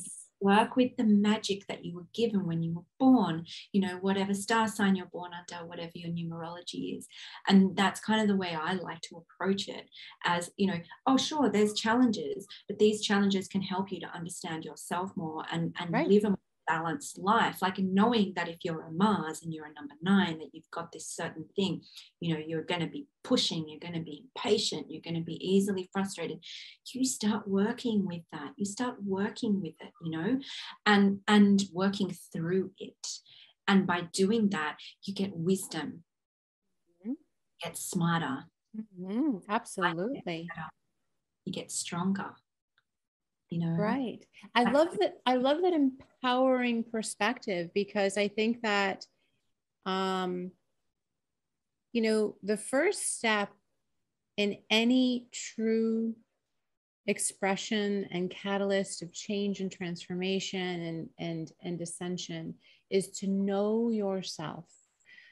work with the magic that you were given when you were born, you know, whatever star sign you're born under, whatever your numerology is. And that's kind of the way I like to approach it as, you know, oh, sure, there's challenges, but these challenges can help you to understand yourself more and, and right. live a balanced life like knowing that if you're a mars and you're a number nine that you've got this certain thing you know you're going to be pushing you're going to be impatient you're going to be easily frustrated. You start working with that you start working with it you know and and working through it. And by doing that you get wisdom. Mm-hmm. get smarter. Mm-hmm. absolutely. you get stronger you know right i love that i love that empowering perspective because i think that um you know the first step in any true expression and catalyst of change and transformation and and and ascension is to know yourself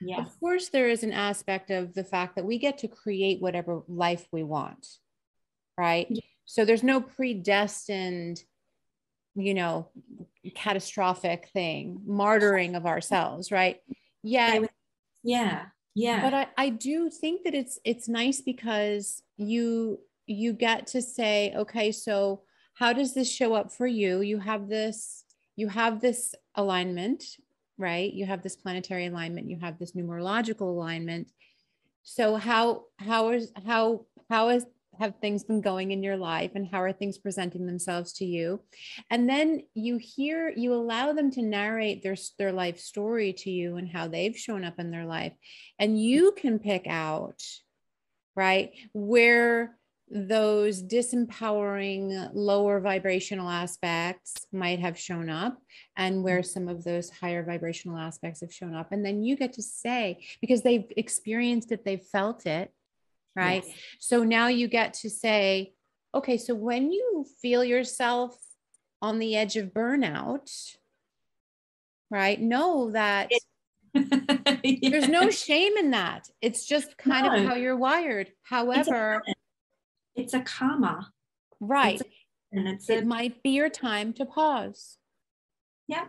yeah. Of course, there is an aspect of the fact that we get to create whatever life we want, right? Yeah. So there's no predestined you know, catastrophic thing, martyring of ourselves, right? Yeah. Yeah. Yeah. But I, I do think that it's it's nice because you you get to say, okay, so how does this show up for you? You have this, you have this alignment, right? You have this planetary alignment, you have this numerological alignment. So how how is how how is have things been going in your life and how are things presenting themselves to you? And then you hear you allow them to narrate their their life story to you and how they've shown up in their life. And you can pick out right where those disempowering lower vibrational aspects might have shown up and where mm-hmm. some of those higher vibrational aspects have shown up. And then you get to say because they've experienced it they've felt it right yes. so now you get to say okay so when you feel yourself on the edge of burnout right know that yes. [LAUGHS] there's no shame in that it's just kind no. of how you're wired however it's a. Right. It's a, and it's it might be your time to pause. Yeah.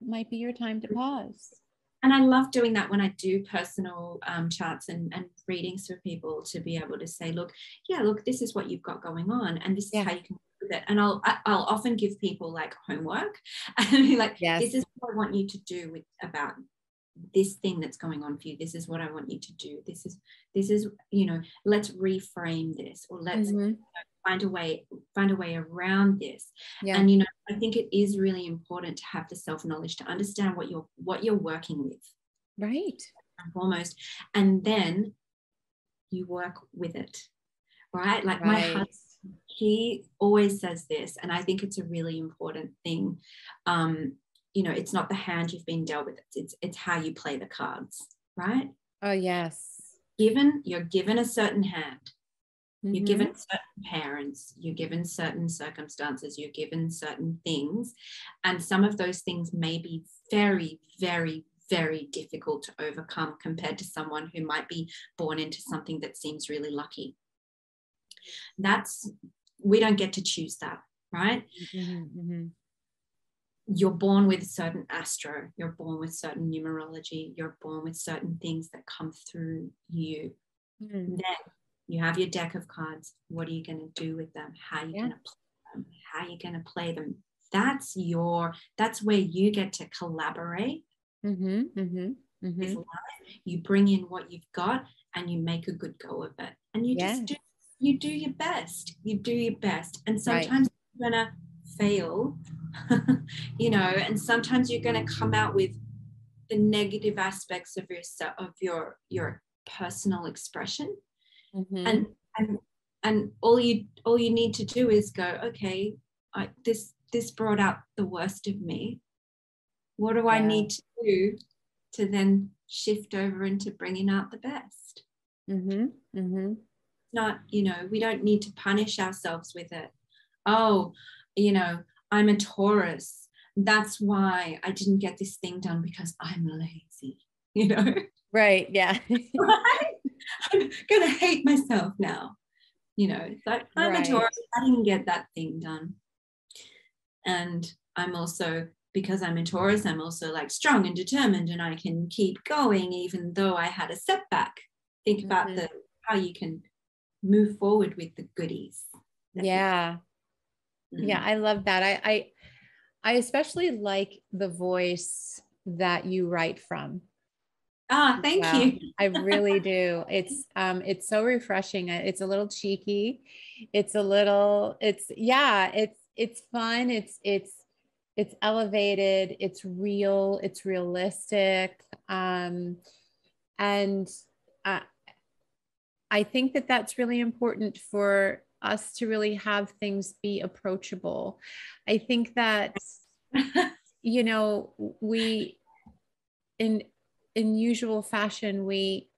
It might be your time to pause. And I love doing that when I do personal um, charts and, and readings for people to be able to say, look, yeah, look, this is what you've got going on, and this yeah. is how you can with it. And I'll I'll often give people like homework [LAUGHS] and be like, yes. this is what I want you to do with about this thing that's going on for you this is what i want you to do this is this is you know let's reframe this or let's mm-hmm. Find a way find a way around this. Yeah. and you know i think it is really important to have the self knowledge to understand what you're what you're working with. Right. And foremost and then you work with it right? Like right. my husband he always says this and i think it's a really important thing. Um, you know it's not the hand you've been dealt with it's it's how you play the cards right? Oh yes. Given you're given a certain hand mm-hmm. you're given certain parents you're given certain circumstances you're given certain things and some of those things may be very very very difficult to overcome compared to someone who might be born into something that seems really lucky that's we don't get to choose that right mm-hmm, mm-hmm you're born with certain astro, you're born with certain numerology, you're born with certain things that come through you. Mm. Then you have your deck of cards. What are you going to do with them? How are you yeah. going to play them? How are you going to play them? That's your, that's where you get to collaborate mm-hmm, mm-hmm, mm-hmm. You bring in what you've got and you make a good go of it. And you yeah. just do, you do your best. You do your best. And sometimes right. you're going to fail [LAUGHS] you know and sometimes you're going to come out with the negative aspects of your of your your personal expression mm-hmm. and and and all you all you need to do is go okay I, this this brought out the worst of me what do yeah. i need to do to then shift over into bringing out the best mm-hmm. Mm-hmm. not you know we don't need to punish ourselves with it oh you know I'm a Taurus. That's why I didn't get this thing done because I'm lazy, [LAUGHS] you know? Right. Yeah. [LAUGHS] right? [LAUGHS] I'm going to hate myself now. You know, it's like I'm right. a Taurus. I didn't get that thing done. And I'm also, because I'm a Taurus, I'm also like strong and determined and I can keep going even though I had a setback. Think mm-hmm. about the how you can move forward with the goodies. Yeah. Mm-hmm. Yeah, I love that. I, I I especially like the voice that you write from. Ah, thank well. you. I really [LAUGHS] do. It's um it's so refreshing. It's a little cheeky. It's a little it's yeah, it's it's fun. It's it's it's elevated, it's real, it's realistic. Um and I I think that that's really important for us to really have things be approachable. I think that, [LAUGHS] you know, we, in, in usual fashion, we,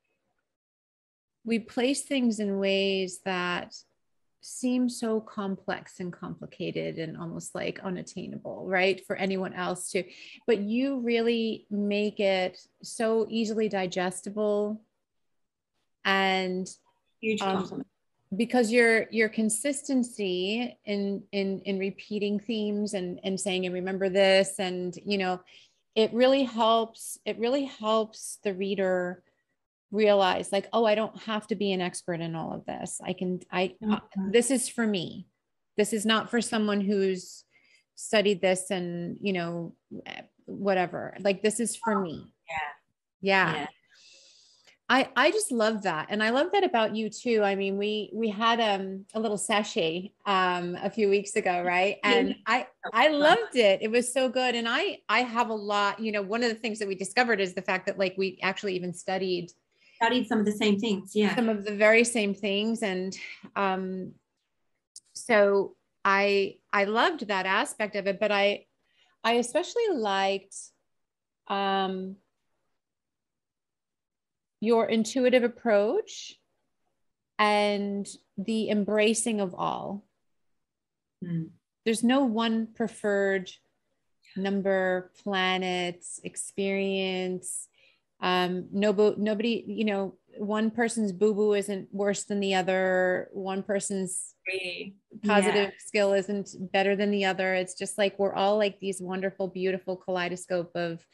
we place things in ways that seem so complex and complicated and almost like unattainable, right? For anyone else to, but you really make it so easily digestible and huge um, compliment because your your consistency in in in repeating themes and and saying and remember this and you know it really helps it really helps the reader realize like oh i don't have to be an expert in all of this. I can i uh, this is for me. This is not for someone who's studied this and you know whatever. Like this is for me. Yeah. Yeah, yeah. I, I just love that. And I love that about you too. I mean, we we had um a little sachet um a few weeks ago, right? And I I loved it. It was so good. And I I have a lot, you know, one of the things that we discovered is the fact that like we actually even studied studied some of the same things. Yeah. Some of the very same things. And um so I I loved that aspect of it, but I I especially liked um your intuitive approach and the embracing of all. Mm. There's no one preferred number, planets, experience. Um, no, nobody, you know, one person's boo boo isn't worse than the other. One person's positive yeah. skill isn't better than the other. It's just like we're all like these wonderful, beautiful kaleidoscope of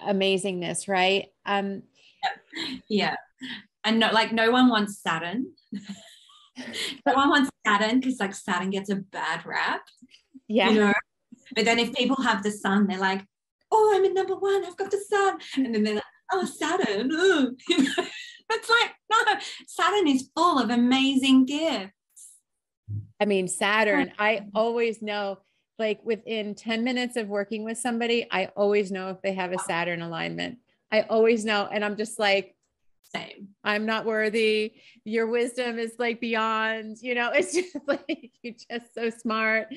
amazingness, right? Um, yeah. And no, like no one wants Saturn. no one wants Saturn because like Saturn gets a bad rap. Yeah. You know? But then if people have the sun, they're like, oh, I'm in number one, I've got the sun. And then they're like, oh, Saturn. [LAUGHS] it's like, no, Saturn is full of amazing gifts. I mean, Saturn, I always know like within 10 minutes of working with somebody, I always know if they have a Saturn alignment. I always know. And I'm just like, same. I'm not worthy. Your wisdom is like beyond, you know, [LAUGHS] it's just like you're just so smart.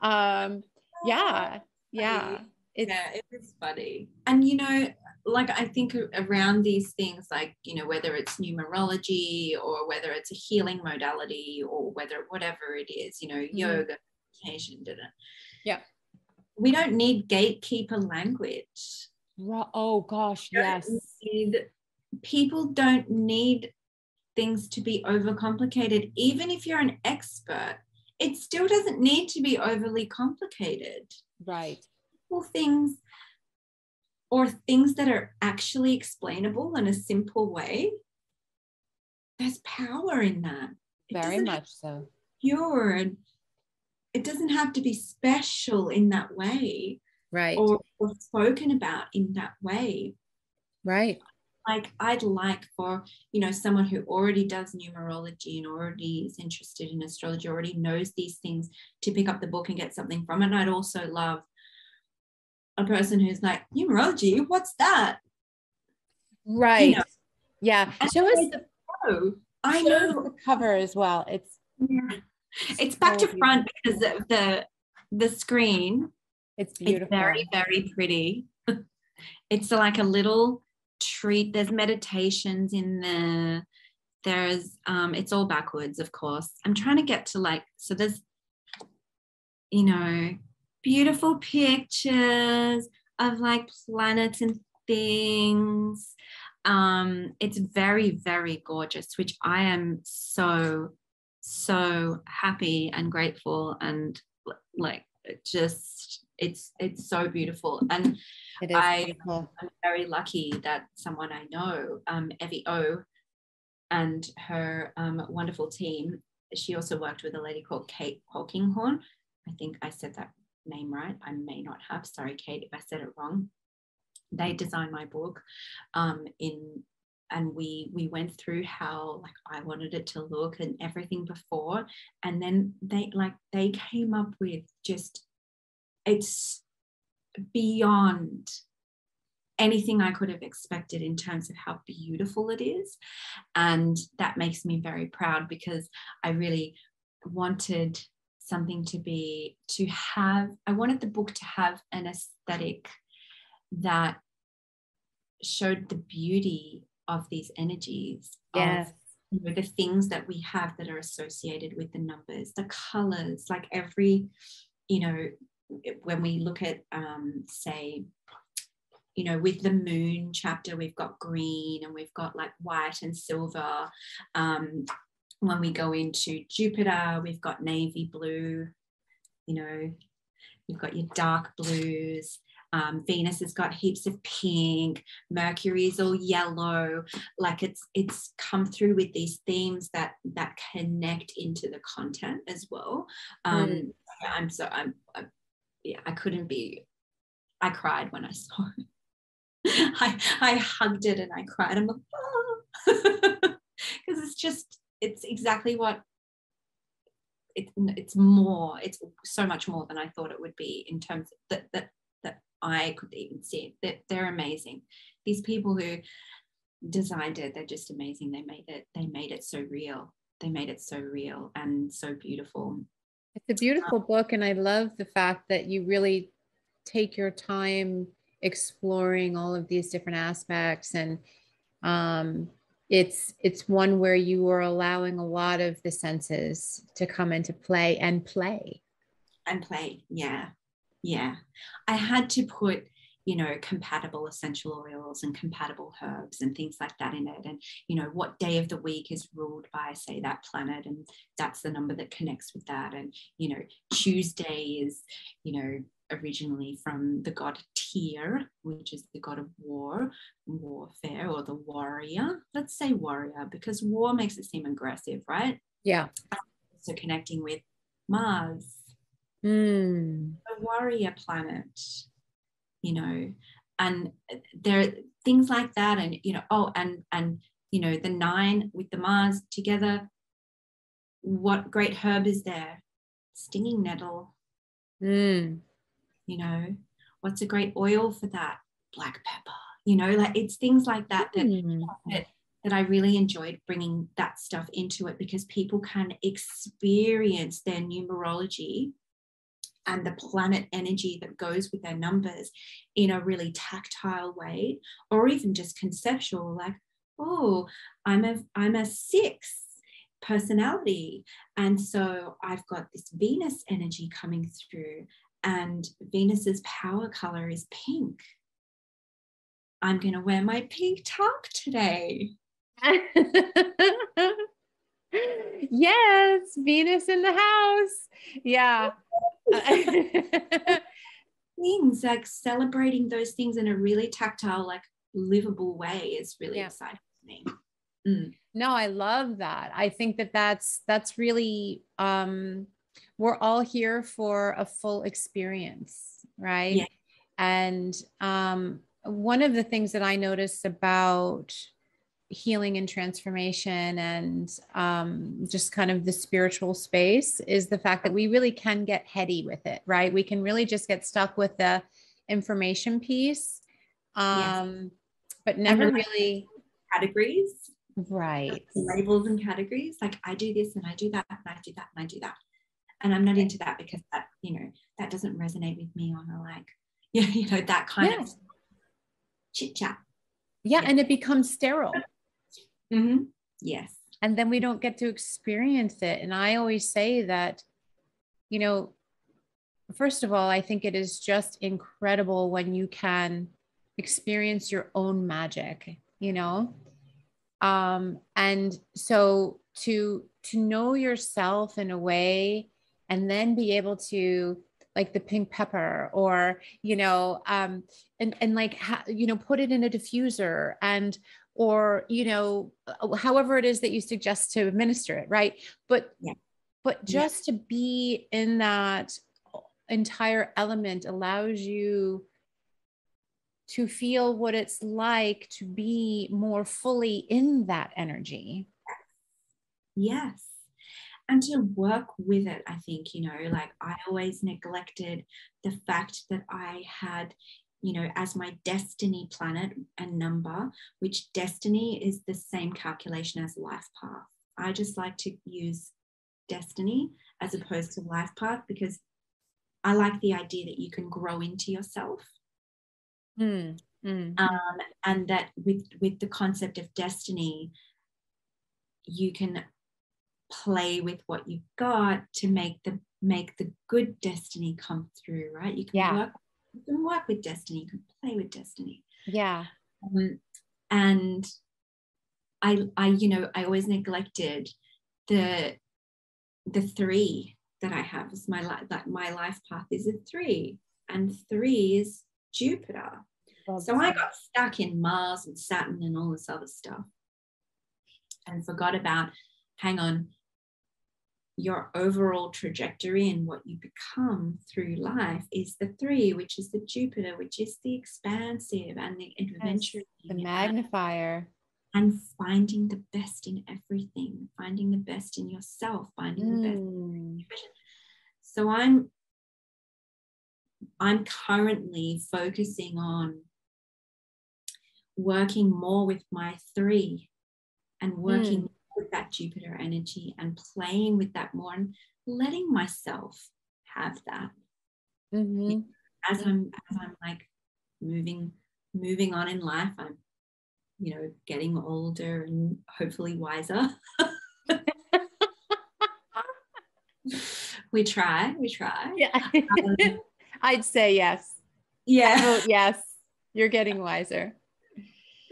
Um, yeah, yeah. It's, yeah, it is funny. And you know, like I think around these things, like, you know, whether it's numerology or whether it's a healing modality or whether whatever it is, you know, mm-hmm. yoga, meditation, did it? Yeah. We don't need gatekeeper language Oh gosh, yes. Need, people don't need things to be overcomplicated. Even if you're an expert, it still doesn't need to be overly complicated. Right. Simple things or things that are actually explainable in a simple way. There's power in that. It Very much so. Pure and it doesn't have to be special in that way right or, or spoken about in that way right like I'd like for you know someone who already does numerology and already is interested in astrology, already knows these things to pick up the book and get something from it. And I'd also love a person who's like numerology, what's that? Right. You know? Yeah. And Show us the oh, I know the cover as well. It's yeah. it's back to front because of the the screen it's beautiful. It's very, very pretty. [LAUGHS] it's like a little treat. There's meditations in there. There's um, it's all backwards, of course. I'm trying to get to like, so there's, you know, beautiful pictures of like planets and things. Um, it's very, very gorgeous, which I am so, so happy and grateful and like just it's it's so beautiful. And I, beautiful. i'm very lucky that someone i know um, Evi O and her um, wonderful team she also worked with a lady called kate polkinghorn i think i said that name right. I may not have. Sorry kate if i said it wrong. They designed my book um, in and we we went through how like I wanted it to look and everything before. And then they like they came up with just it's beyond anything I could have expected in terms of how beautiful it is. And that makes me very proud because I really wanted something to be, to have, I wanted the book to have an aesthetic that showed the beauty of these energies. Yes. Of, you know, the things that we have that are associated with the numbers, the colors, like every, you know, when we look at, um, say, you know, with the moon chapter, we've got green and we've got like white and silver. Um, when we go into Jupiter, we've got navy blue, you know, you've got your dark blues. Um, Venus has got heaps of pink. Mercury is all yellow. Like it's it's come through with these themes that that connect into the content as well. Um, mm. I'm so I'm, I'm yeah I couldn't be. I cried when I saw it. [LAUGHS] I I hugged it and I cried. I'm like, ah. [LAUGHS] because oh. it's just it's exactly what it, it's more it's so much more than i thought it would be in terms that that that i could even see that they're amazing these people who designed it they're just amazing they made it they made it so real they made it so real and so beautiful it's a beautiful book and i love the fact that you really take your time exploring all of these different aspects and um, it's it's one where you are allowing a lot of the senses to come into play and play. And play yeah yeah. I had to put you know compatible essential oils and compatible herbs and things like that in it and you know what day of the week is ruled by say that planet and that's the number that connects with that and you know tuesday is you know originally from the god Tyr, which is the god of war, warfare, or the warrior. Let's say warrior because war makes it seem aggressive, right? Yeah. So connecting with Mars, mm. the warrior planet, you know, and there are things like that, and you know, oh, and and you know, the nine with the Mars together. What great herb is there? Stinging nettle. Mm you know what's a great oil for that black pepper you know like it's things like that that, mm. that that I really enjoyed bringing that stuff into it because people can experience their numerology and the planet energy that goes with their numbers in a really tactile way or even just conceptual like oh i'm a i'm a six personality and so i've got this venus energy coming through and Venus's power color is pink. I'm going to wear my pink top today. [LAUGHS] yes, Venus in the house. Yeah. [LAUGHS] things like celebrating those things in a really tactile, like livable way is really yeah. exciting to me. Mm. No, I love that. I think that that's that's really um we're all here for a full experience, right? Yeah. And um, one of the things that I noticed about healing and transformation and um, just kind of the spiritual space is the fact that we really can get heady with it, right? We can really just get stuck with the information piece, um, yes. but never really categories. Right. Labels and categories. Like I do this and I do that and I do that and I do that and i'm not into that because that you know that doesn't resonate with me on a like yeah [LAUGHS] you know that kind yeah. of chit chat yeah, yeah, and it becomes sterile mm-hmm. yes. And then we don't get to experience it. And i always say that you know first of all i think it is just incredible when you can experience your own magic you know? Um and so to to know yourself in a way and then be able to like the pink pepper or you know um and and like ha- you know put it in a diffuser and or you know uh, however it is that you suggest to administer it right but yeah. but just yeah. to be in that entire element allows you to feel what it's like to be more fully in that energy yes and to work with it i think you know like i always neglected the fact that i had you know as my destiny planet and number which destiny is the same calculation as life path i just like to use destiny as opposed to life path because i like the idea that you can grow into yourself mm, mm. Um, and that with with the concept of destiny you can play with what you've got to make the make the good destiny come through right you can yeah. work you can work with destiny you can play with destiny. Yeah. Um, and i i you know i always neglected the the three that I have is my life that my life path is a three, and three is Jupiter. So I got stuck in Mars and Saturn and all this other stuff and forgot about, hang on, your overall trajectory and what you become through life is the three, which is the Jupiter, which is the expansive and the adventure. Yes, the magnifier. And finding the best in everything, finding the best in yourself, finding mm. the best. Hmm. So I'm I'm currently focusing on working more with my three and working mm. With that Jupiter energy and playing with that more and letting myself have that. Mm-hmm. As I'm as I'm like moving moving on in life, I'm you know getting older and hopefully wiser. [LAUGHS] we try, we try. Yeah. um, [LAUGHS] I'd say yes. Yeah. yes. You're getting wiser.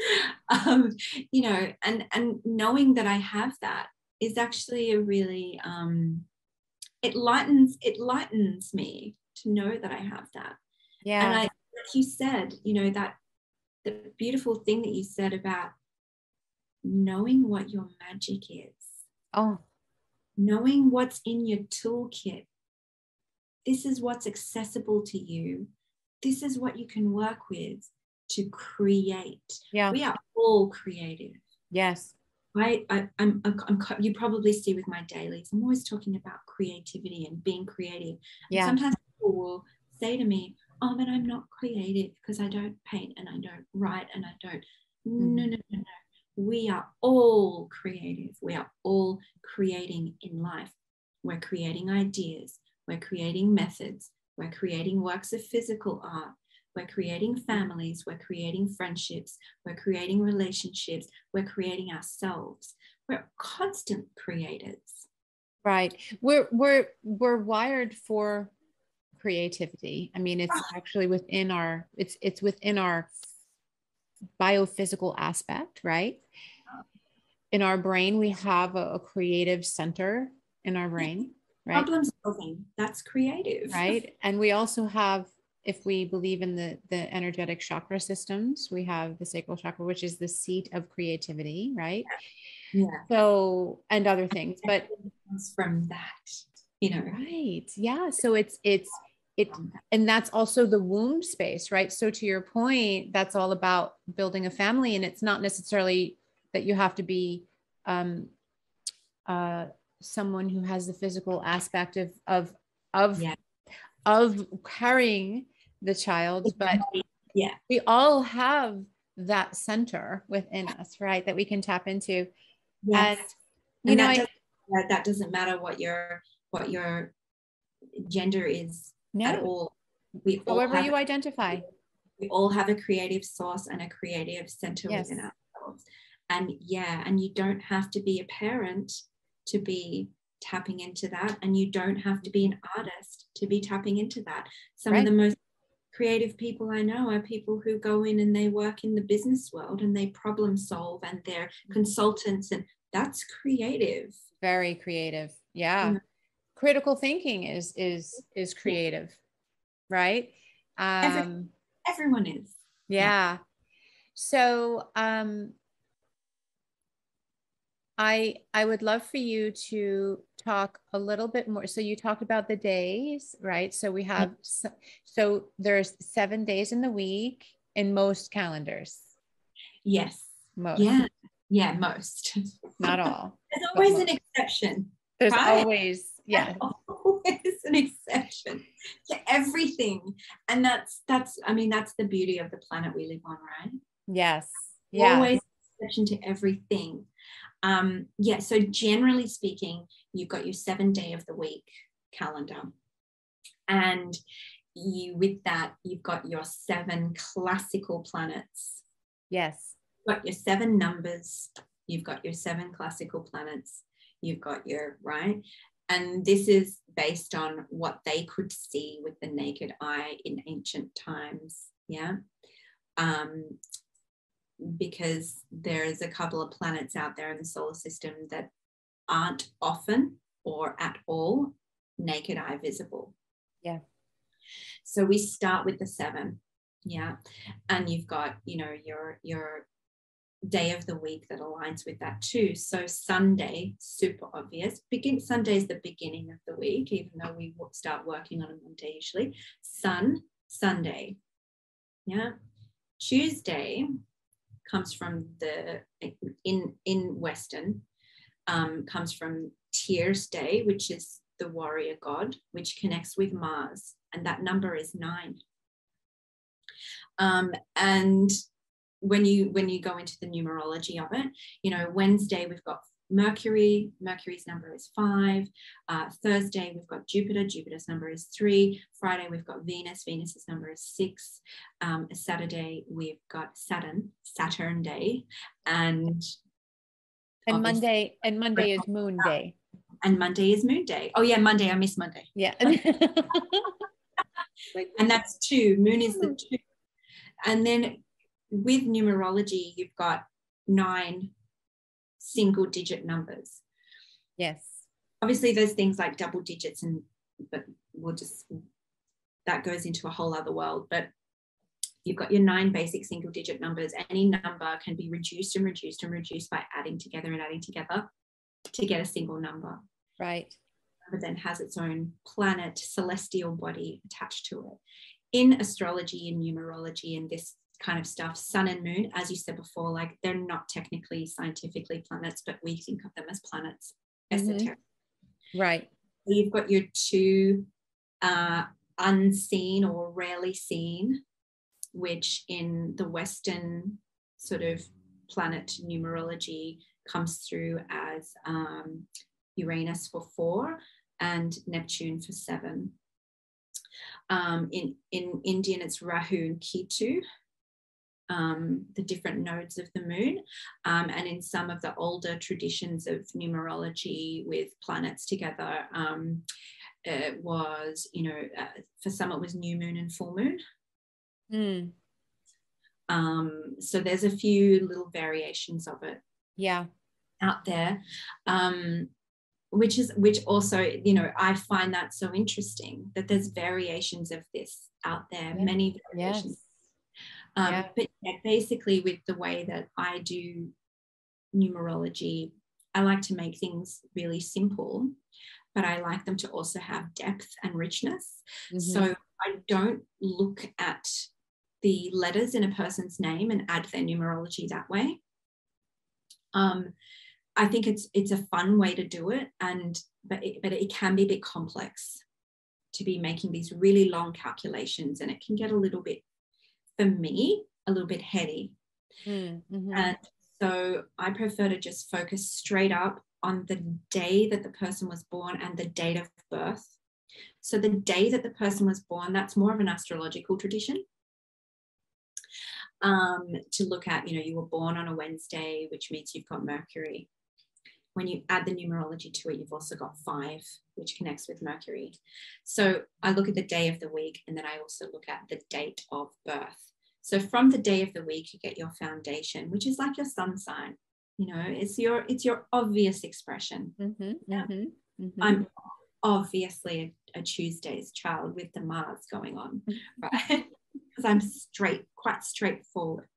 [LAUGHS] um, you know, and and knowing that I have that is actually a really um, it lightens it lightens me to know that I have that. Yeah. And I, like you said, you know that the beautiful thing that you said about knowing what your magic is. Oh. Knowing what's in your toolkit. This is what's accessible to you. This is what you can work with to create. Yeah. We are all creative. Yes. I, I I'm, I'm, I'm, you probably see with my dailies, I'm always talking about creativity and being creative. Yeah. And sometimes people will say to me, Oh, but I'm not creative because I don't paint and I don't write and I don't. Mm-hmm. No, no, no, no. We are all creative. We are all creating in life. We're creating ideas. We're creating methods. We're creating works of physical art. We're creating families, we're creating friendships, we're creating relationships, we're creating ourselves. We're constant creators. Right. We're we're we're wired for creativity. I mean, it's ah. actually within our it's it's within our biophysical aspect, right? In our brain, we have a, a creative center in our brain, right? Problem solving, that's creative. Right. [LAUGHS] And we also have if we believe in the the energetic chakra systems we have the sacral chakra which is the seat of creativity right? Yeah. So and other things but from that you know. Right. Yeah. So it's it's it and that's also the womb space right? So to your point that's all about building a family and it's not necessarily that you have to be um uh someone who has the physical aspect of of of yeah. of carrying the child, but yeah, we all have that center within us, right? That we can tap into. Yes. And you and know, that, I, doesn't, that doesn't matter what your what your gender is no. at all. We however you identify. We all have a creative source and a creative center yes. within ourselves. And yeah, and you don't have to be a parent to be tapping into that and you don't have to be an artist to be tapping into that some right. of the most creative people I know are people who go in and they work in the business world and they problem solve and they're consultants and that's creative. Very creative. Yeah. Critical thinking is is is creative, right? Um Every, everyone is. Yeah. yeah. So um I I would love for you to talk a little bit more. So you talked about the days, right? So we have so there's seven days in the week in most calendars. Yes. Most. Yeah. Yeah, most. Not [LAUGHS] all. There's always an exception. There's right? always [LAUGHS] yeah. always an exception to everything. And that's that's I mean that's the beauty of the planet we live on, right? Yes. Yeah. Always exception to everything. Um, yeah, so generally speaking, you've got your seven day of the week calendar. And you with that, you've got your seven classical planets. Yes. You've got your seven numbers, you've got your seven classical planets, you've got your right. And this is based on what they could see with the naked eye in ancient times. Yeah. Um, because there's a couple of planets out there in the solar system that aren't often or at all naked eye visible. Yeah. So we start with the seven. Yeah. And you've got, you know, your your day of the week that aligns with that too. So Sunday, super obvious. Begin Sunday is the beginning of the week, even though we start working on a Monday usually. Sun, Sunday. Yeah. Tuesday comes from the in in Western um, comes from Tyr's Day, which is the warrior god, which connects with Mars, and that number is nine. Um, and when you when you go into the numerology of it, you know Wednesday we've got Mercury, Mercury's number is five. Uh, Thursday, we've got Jupiter, Jupiter's number is three. Friday, we've got Venus, Venus's number is six. Um, Saturday, we've got Saturn, Saturn Day. And and Monday, and Monday is Moon Day. And Monday is Moon Day. Oh yeah, Monday. I miss Monday. Yeah. [LAUGHS] and that's two. Moon is the two. And then with numerology, you've got nine single digit numbers. Yes. Obviously, there's things like double digits, and but we'll just that goes into a whole other world. But you've got your nine basic single digit numbers. Any number can be reduced and reduced and reduced by adding together and adding together to get a single number. Right. But then has its own planet, celestial body attached to it. In astrology and numerology and this kind of stuff, sun and moon, as you said before, like they're not technically scientifically planets, but we think of them as planets. Mm-hmm. Right. So you've got your two uh, unseen or rarely seen, which in the Western sort of planet numerology comes through as um, Uranus for four and Neptune for seven. Um, in, in Indian, it's Rahu and Ketu, um, the different nodes of the moon. Um, and in some of the older traditions of numerology with planets together, um, it was, you know, uh, for some it was new moon and full moon. Mm. Um, so there's a few little variations of it. Yeah. Out there. Um, which is which also you know i find that so interesting that there's variations of this out there yeah. many variations yes. Um, yeah. But yeah, basically, with the way that I do numerology, I like to make things really simple, but I like them to also have depth and richness. Mm-hmm. So I don't look at the letters in a person's name and add their numerology that way. Um, I think it's it's a fun way to do it, and but it, but it can be a bit complex to be making these really long calculations, and it can get a little bit for me a little bit heady. Mm-hmm. And so I prefer to just focus straight up on the day that the person was born and the date of birth. So the day that the person was born, that's more of an astrological tradition. Um, to look at, you know, you were born on a Wednesday, which means you've got Mercury. When you add the numerology to it, you've also got five, which connects with Mercury. So I look at the day of the week and then I also look at the date of birth. So from the day of the week, you get your foundation, which is like your sun sign. You know, it's your it's your obvious expression. Mm-hmm, yeah. mm-hmm, mm-hmm. I'm obviously a, a, Tuesday's child with the Mars going on, mm-hmm. right? [LAUGHS] Because I'm straight, quite straightforward.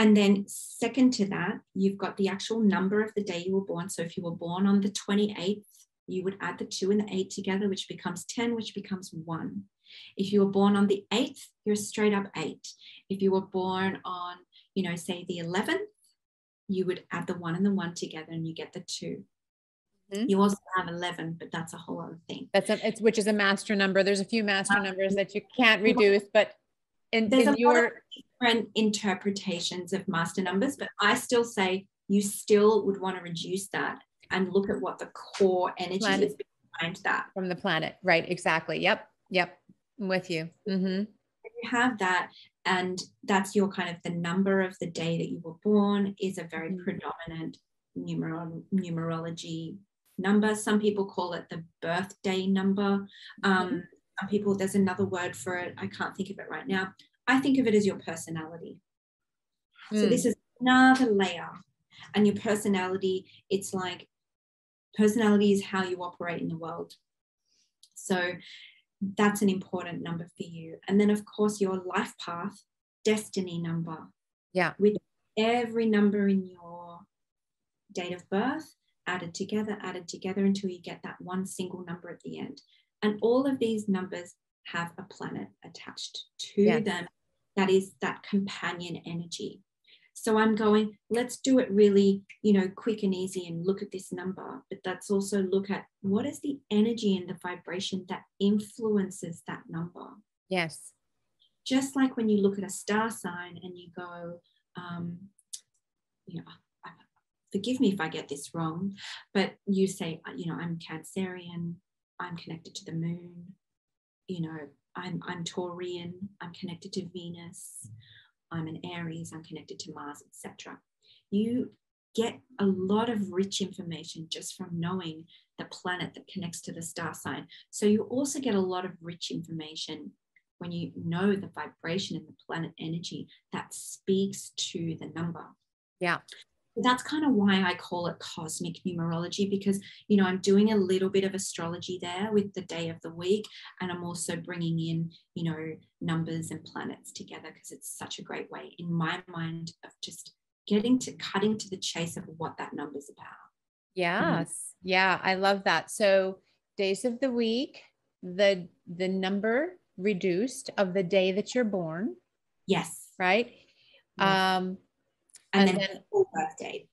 And then, second to that, you've got the actual number of the day you were born. So, if you were born on the 28th, you would add the two and the eight together, which becomes 10, which becomes one. If you were born on the 8th, you're straight up 8. If you were born on, you know, say the 11th, you would add the 1 and the 1 together and you get the 2. Mm-hmm. You also have 11, but that's a whole other thing. That's a, it's, which is a master number. There's a few master um, numbers that you can't reduce, but in, in your... different interpretations of master numbers, but I still say you still would want to reduce that and look at what the core energy planet. is behind that. From the planet. Right. Exactly. Yep. Yep. I'm with you. Mm-hmm. You have that, and that's your kind of the number of the day that you were born is a very mm-hmm. predominant numer- numerology number. Some people call it the birthday number. Um, mm-hmm. Some people, there's another word for it. I can't think of it right now. I think of it as your personality. Mm. So this is another layer. And your personality, it's like personality is how you operate in the world. So that's an important number for you. And then, of course, your life path, destiny number. Yeah. With every number in your date of birth added together, added together until you get that one single number at the end. And all of these numbers have a planet attached to yes. them that is that companion energy. So I'm going, let's do it really, you know, quick and easy and look at this number. But let's also look at what is the energy and the vibration that influences that number. Yes. Just like when you look at a star sign and you go, um, you know, forgive me if I get this wrong, but you say, you know, I'm Cancerian, I'm connected to the moon, you know, I'm, I'm Taurian, I'm connected to Venus, I'm an Aries, I'm connected to Mars, etc. You get a lot of rich information just from knowing the planet that connects to the star sign. So you also get a lot of rich information when you know the vibration and the planet energy that speaks to the number. Yeah that's kind of why I call it cosmic numerology because, you know, I'm doing a little bit of astrology there with the day of the week. And I'm also bringing in, you know, numbers and planets together because it's such a great way in my mind of just getting to cutting to the chase of what that number's about. Yes. Mm-hmm. Yeah. I love that. So days of the week, the, the number reduced of the day that you're born. Yes. Right. Yes. Um, and, and then, then full birth date.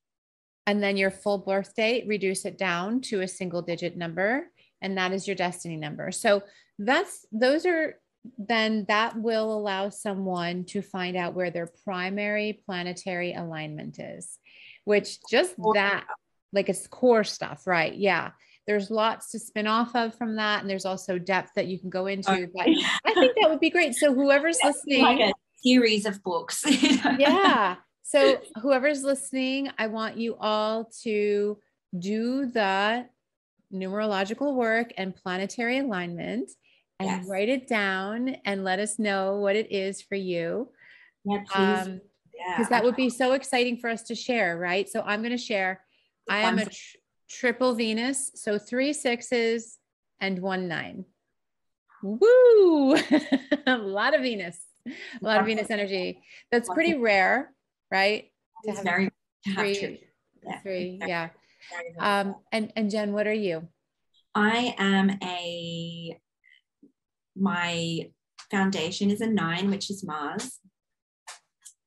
And then your full birth date, reduce it down to a single digit number, and that is your destiny number. So that's those are then that will allow someone to find out where their primary planetary alignment is, which just that, like it's core stuff, right? Yeah. There's lots to spin off of from that. And there's also depth that you can go into. But I think that would be great. So whoever's [LAUGHS] listening, like a series of books. [LAUGHS] yeah. So, whoever's listening, I want you all to do the numerological work and planetary alignment and yes. write it down and let us know what it is for you. Yeah, please. Um, because that would be so exciting for us to share, right? So I'm going to share. I am a tr- triple Venus, so three sixes and one nine. Woo! [LAUGHS] a lot of Venus, a lot of Venus energy. That's pretty rare right? To have very to have three, yeah. three, yeah. Um, and and Jenn, what are you? I am a my foundation is a nine, which is Mars.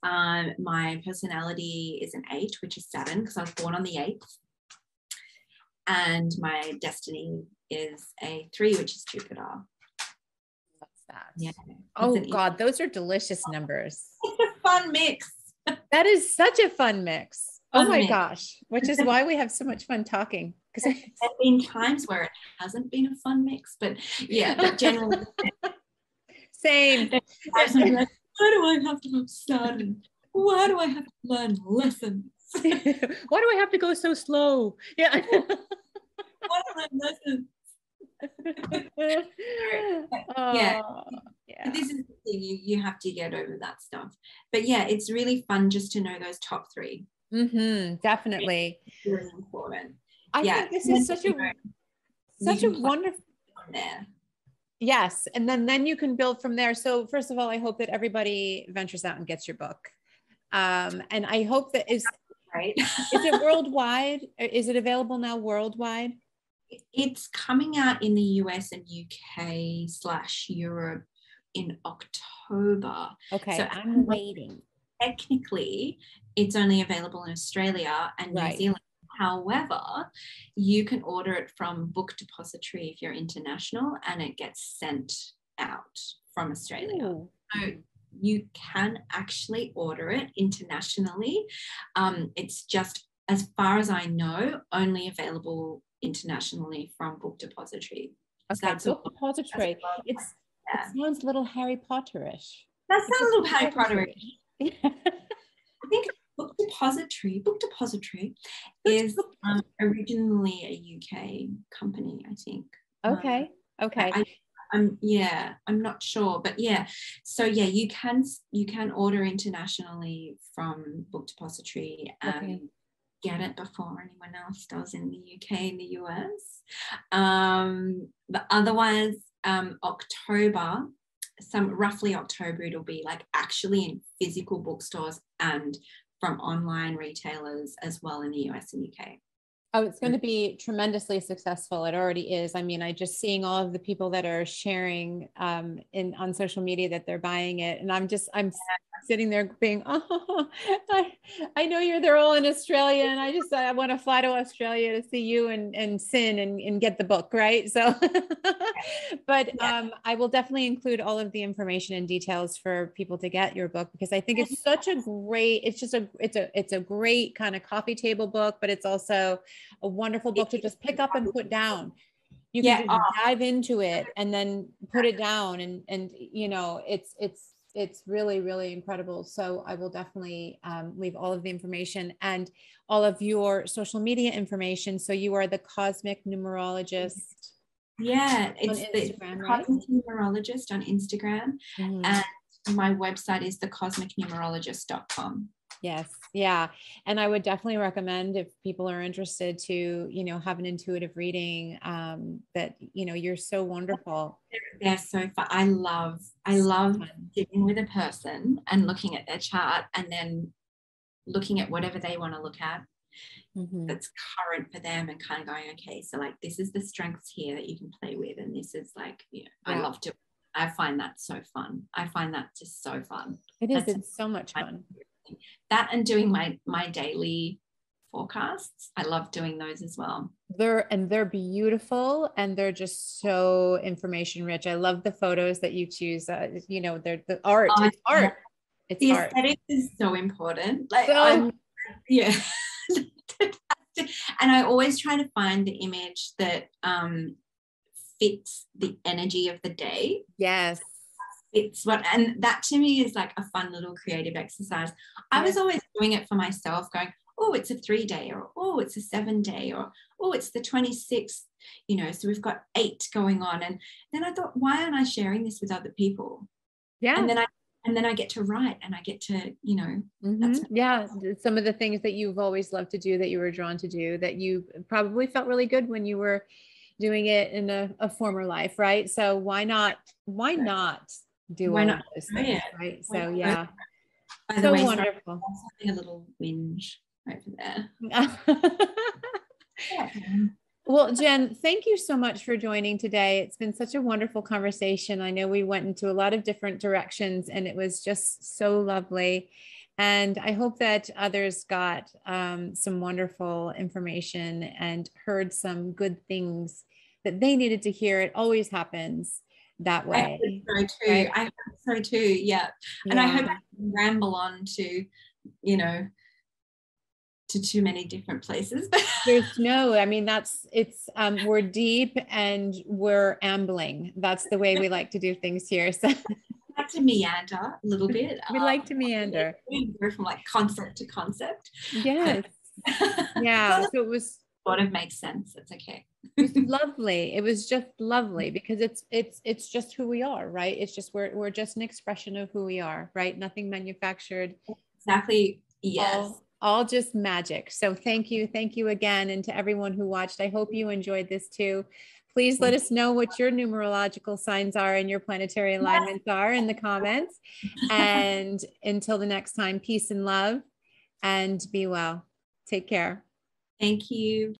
Um, my personality is an eight, which is Saturn, because I was born on the eighth. And my destiny is a three, which is Jupiter. What's that? Yeah. Oh God, those are delicious numbers. It's a fun mix that is such a fun mix. Oh fun oh my mix. gosh, which is why we have so much fun talking. Because [LAUGHS] there have been times where it hasn't been a fun mix, but yeah, but generally. [LAUGHS] Same. Like, why do I have to study? Why do I have to learn lessons? [LAUGHS] why do I have to go so slow? Yeah. why do I learn [LAUGHS] lessons? yeah. yeah. This is the thing, you, you have to get over that stuff. But yeah, it's really fun just to know those top 3 mm-hmm, definitely. It's really important. I yeah. think this is such a such a wonderful there. Yes. And then then you can build from there. So first of all, I hope that everybody ventures out and gets your book. Um, and I hope that is right. is it [LAUGHS] worldwide? Is it available now worldwide? It's coming out in the US and UK slash Europe in October. Okay, so I'm waiting. Technically, it's only available in Australia and New. Zealand. However, you can order it from Book Depository if you're international and it gets sent out from Australia. Ooh. So you can actually order it internationally. Um, it's just, as far as I know, only available internationally from Book Depository. Okay, that's Book a, Depository. It's yeah. it sounds a little Harry Potterish. That sounds a little Harry Potterish. I think Book Depository, Book Depository is um, originally a UK company, I think. Okay. Um, okay. I, I'm yeah, I'm not sure, but yeah. So yeah, you can you can order internationally from Book Depository. Um, okay get it before anyone else does in the UK and the US. Um, but otherwise, um, October, some roughly October, it'll be like actually in physical bookstores and from online retailers as well in the US and UK. Oh, it's going to be tremendously successful. It already is. I mean, I just seeing all of the people that are sharing um, in on social media that they're buying it, and I'm just I'm sitting there being, [LAUGHS] oh, I, I know you're they're all in Australia, and I just I want to fly to Australia to see you and and sin and, and get the book, right? So, [LAUGHS] but um, I will definitely include all of the information and details for people to get your book because I think it's such a great. It's just a it's a it's a great kind of coffee table book, but it's also a wonderful book to just pick up and put down you can yeah. dive into it and then put it down and and you know it's it's it's really really incredible so i will definitely um, leave all of the information and all of your social media information so you are the cosmic numerologist yeah it's the right? cosmic numerologist on instagram mm-hmm. and my website is thecosmicnumerologist.com Yes. Yeah. And I would definitely recommend if people are interested to, you know, have an intuitive reading um, that, you know, you're so wonderful. They're so fun. I love, I love sitting with a person and looking at their chart and then looking at whatever they want to look at mm-hmm. that's current for them and kind of going, okay, so like this is the strengths here that you can play with. And this is like, you know, yeah. I love to I find that so fun. I find that just so fun. It is. That's it's so much fun that and doing my my daily forecasts. I love doing those as well. They're and they're beautiful and they're just so information rich. I love the photos that you choose. Uh, you know, they're the art. Oh, it's art. It's the art. aesthetic is so important. Like so, I'm, yeah. [LAUGHS] and I always try to find the image that um fits the energy of the day. Yes it's what and that to me is like a fun little creative exercise. I was always doing it for myself going oh it's a three day or oh it's a seven day or oh it's the 26th you know so we've got eight going on. And then i thought why aren't i sharing this with other people? Yeah. and then i and then i get to write and i get to you know mm-hmm. yeah some of the things that you've always loved to do that you were drawn to do that you probably felt really good when you were doing it in a, a former life right? So why not why not do Why all not those things, right? so yeah. By so way, wonderful. Having a little whinge over there. [LAUGHS] yeah. Well, Jenn, thank you so much for joining today. It's been such a wonderful conversation. I know we went into a lot of different directions and it was just so lovely. And I hope that others got um, some wonderful information and heard some good things that they needed to hear. It always happens that way. I so too. Right? I hope so too. Yeah. And yeah. I hope I ramble on to, you know, to too many different places. [LAUGHS] There's no, I mean, that's it's um we're deep and we're ambling. That's the way we like to do things here. So [LAUGHS] like to meander a little bit. we um, like to meander. We go from like concept to concept. Yes. [LAUGHS] yeah. so it was sort of makes sense. It's okay. It was lovely. It was just lovely because it's it's it's just who we are, right? It's just we're we're just an expression of who we are, right? Nothing manufactured. Exactly. Yes. All, all just magic. So thank you. Thank you again. And to everyone who watched, I hope you enjoyed this too. Please let us know what your numerological signs are and your planetary alignments yes. are in the comments. And [LAUGHS] until the next time, peace and love and be well. Take care. Thank you.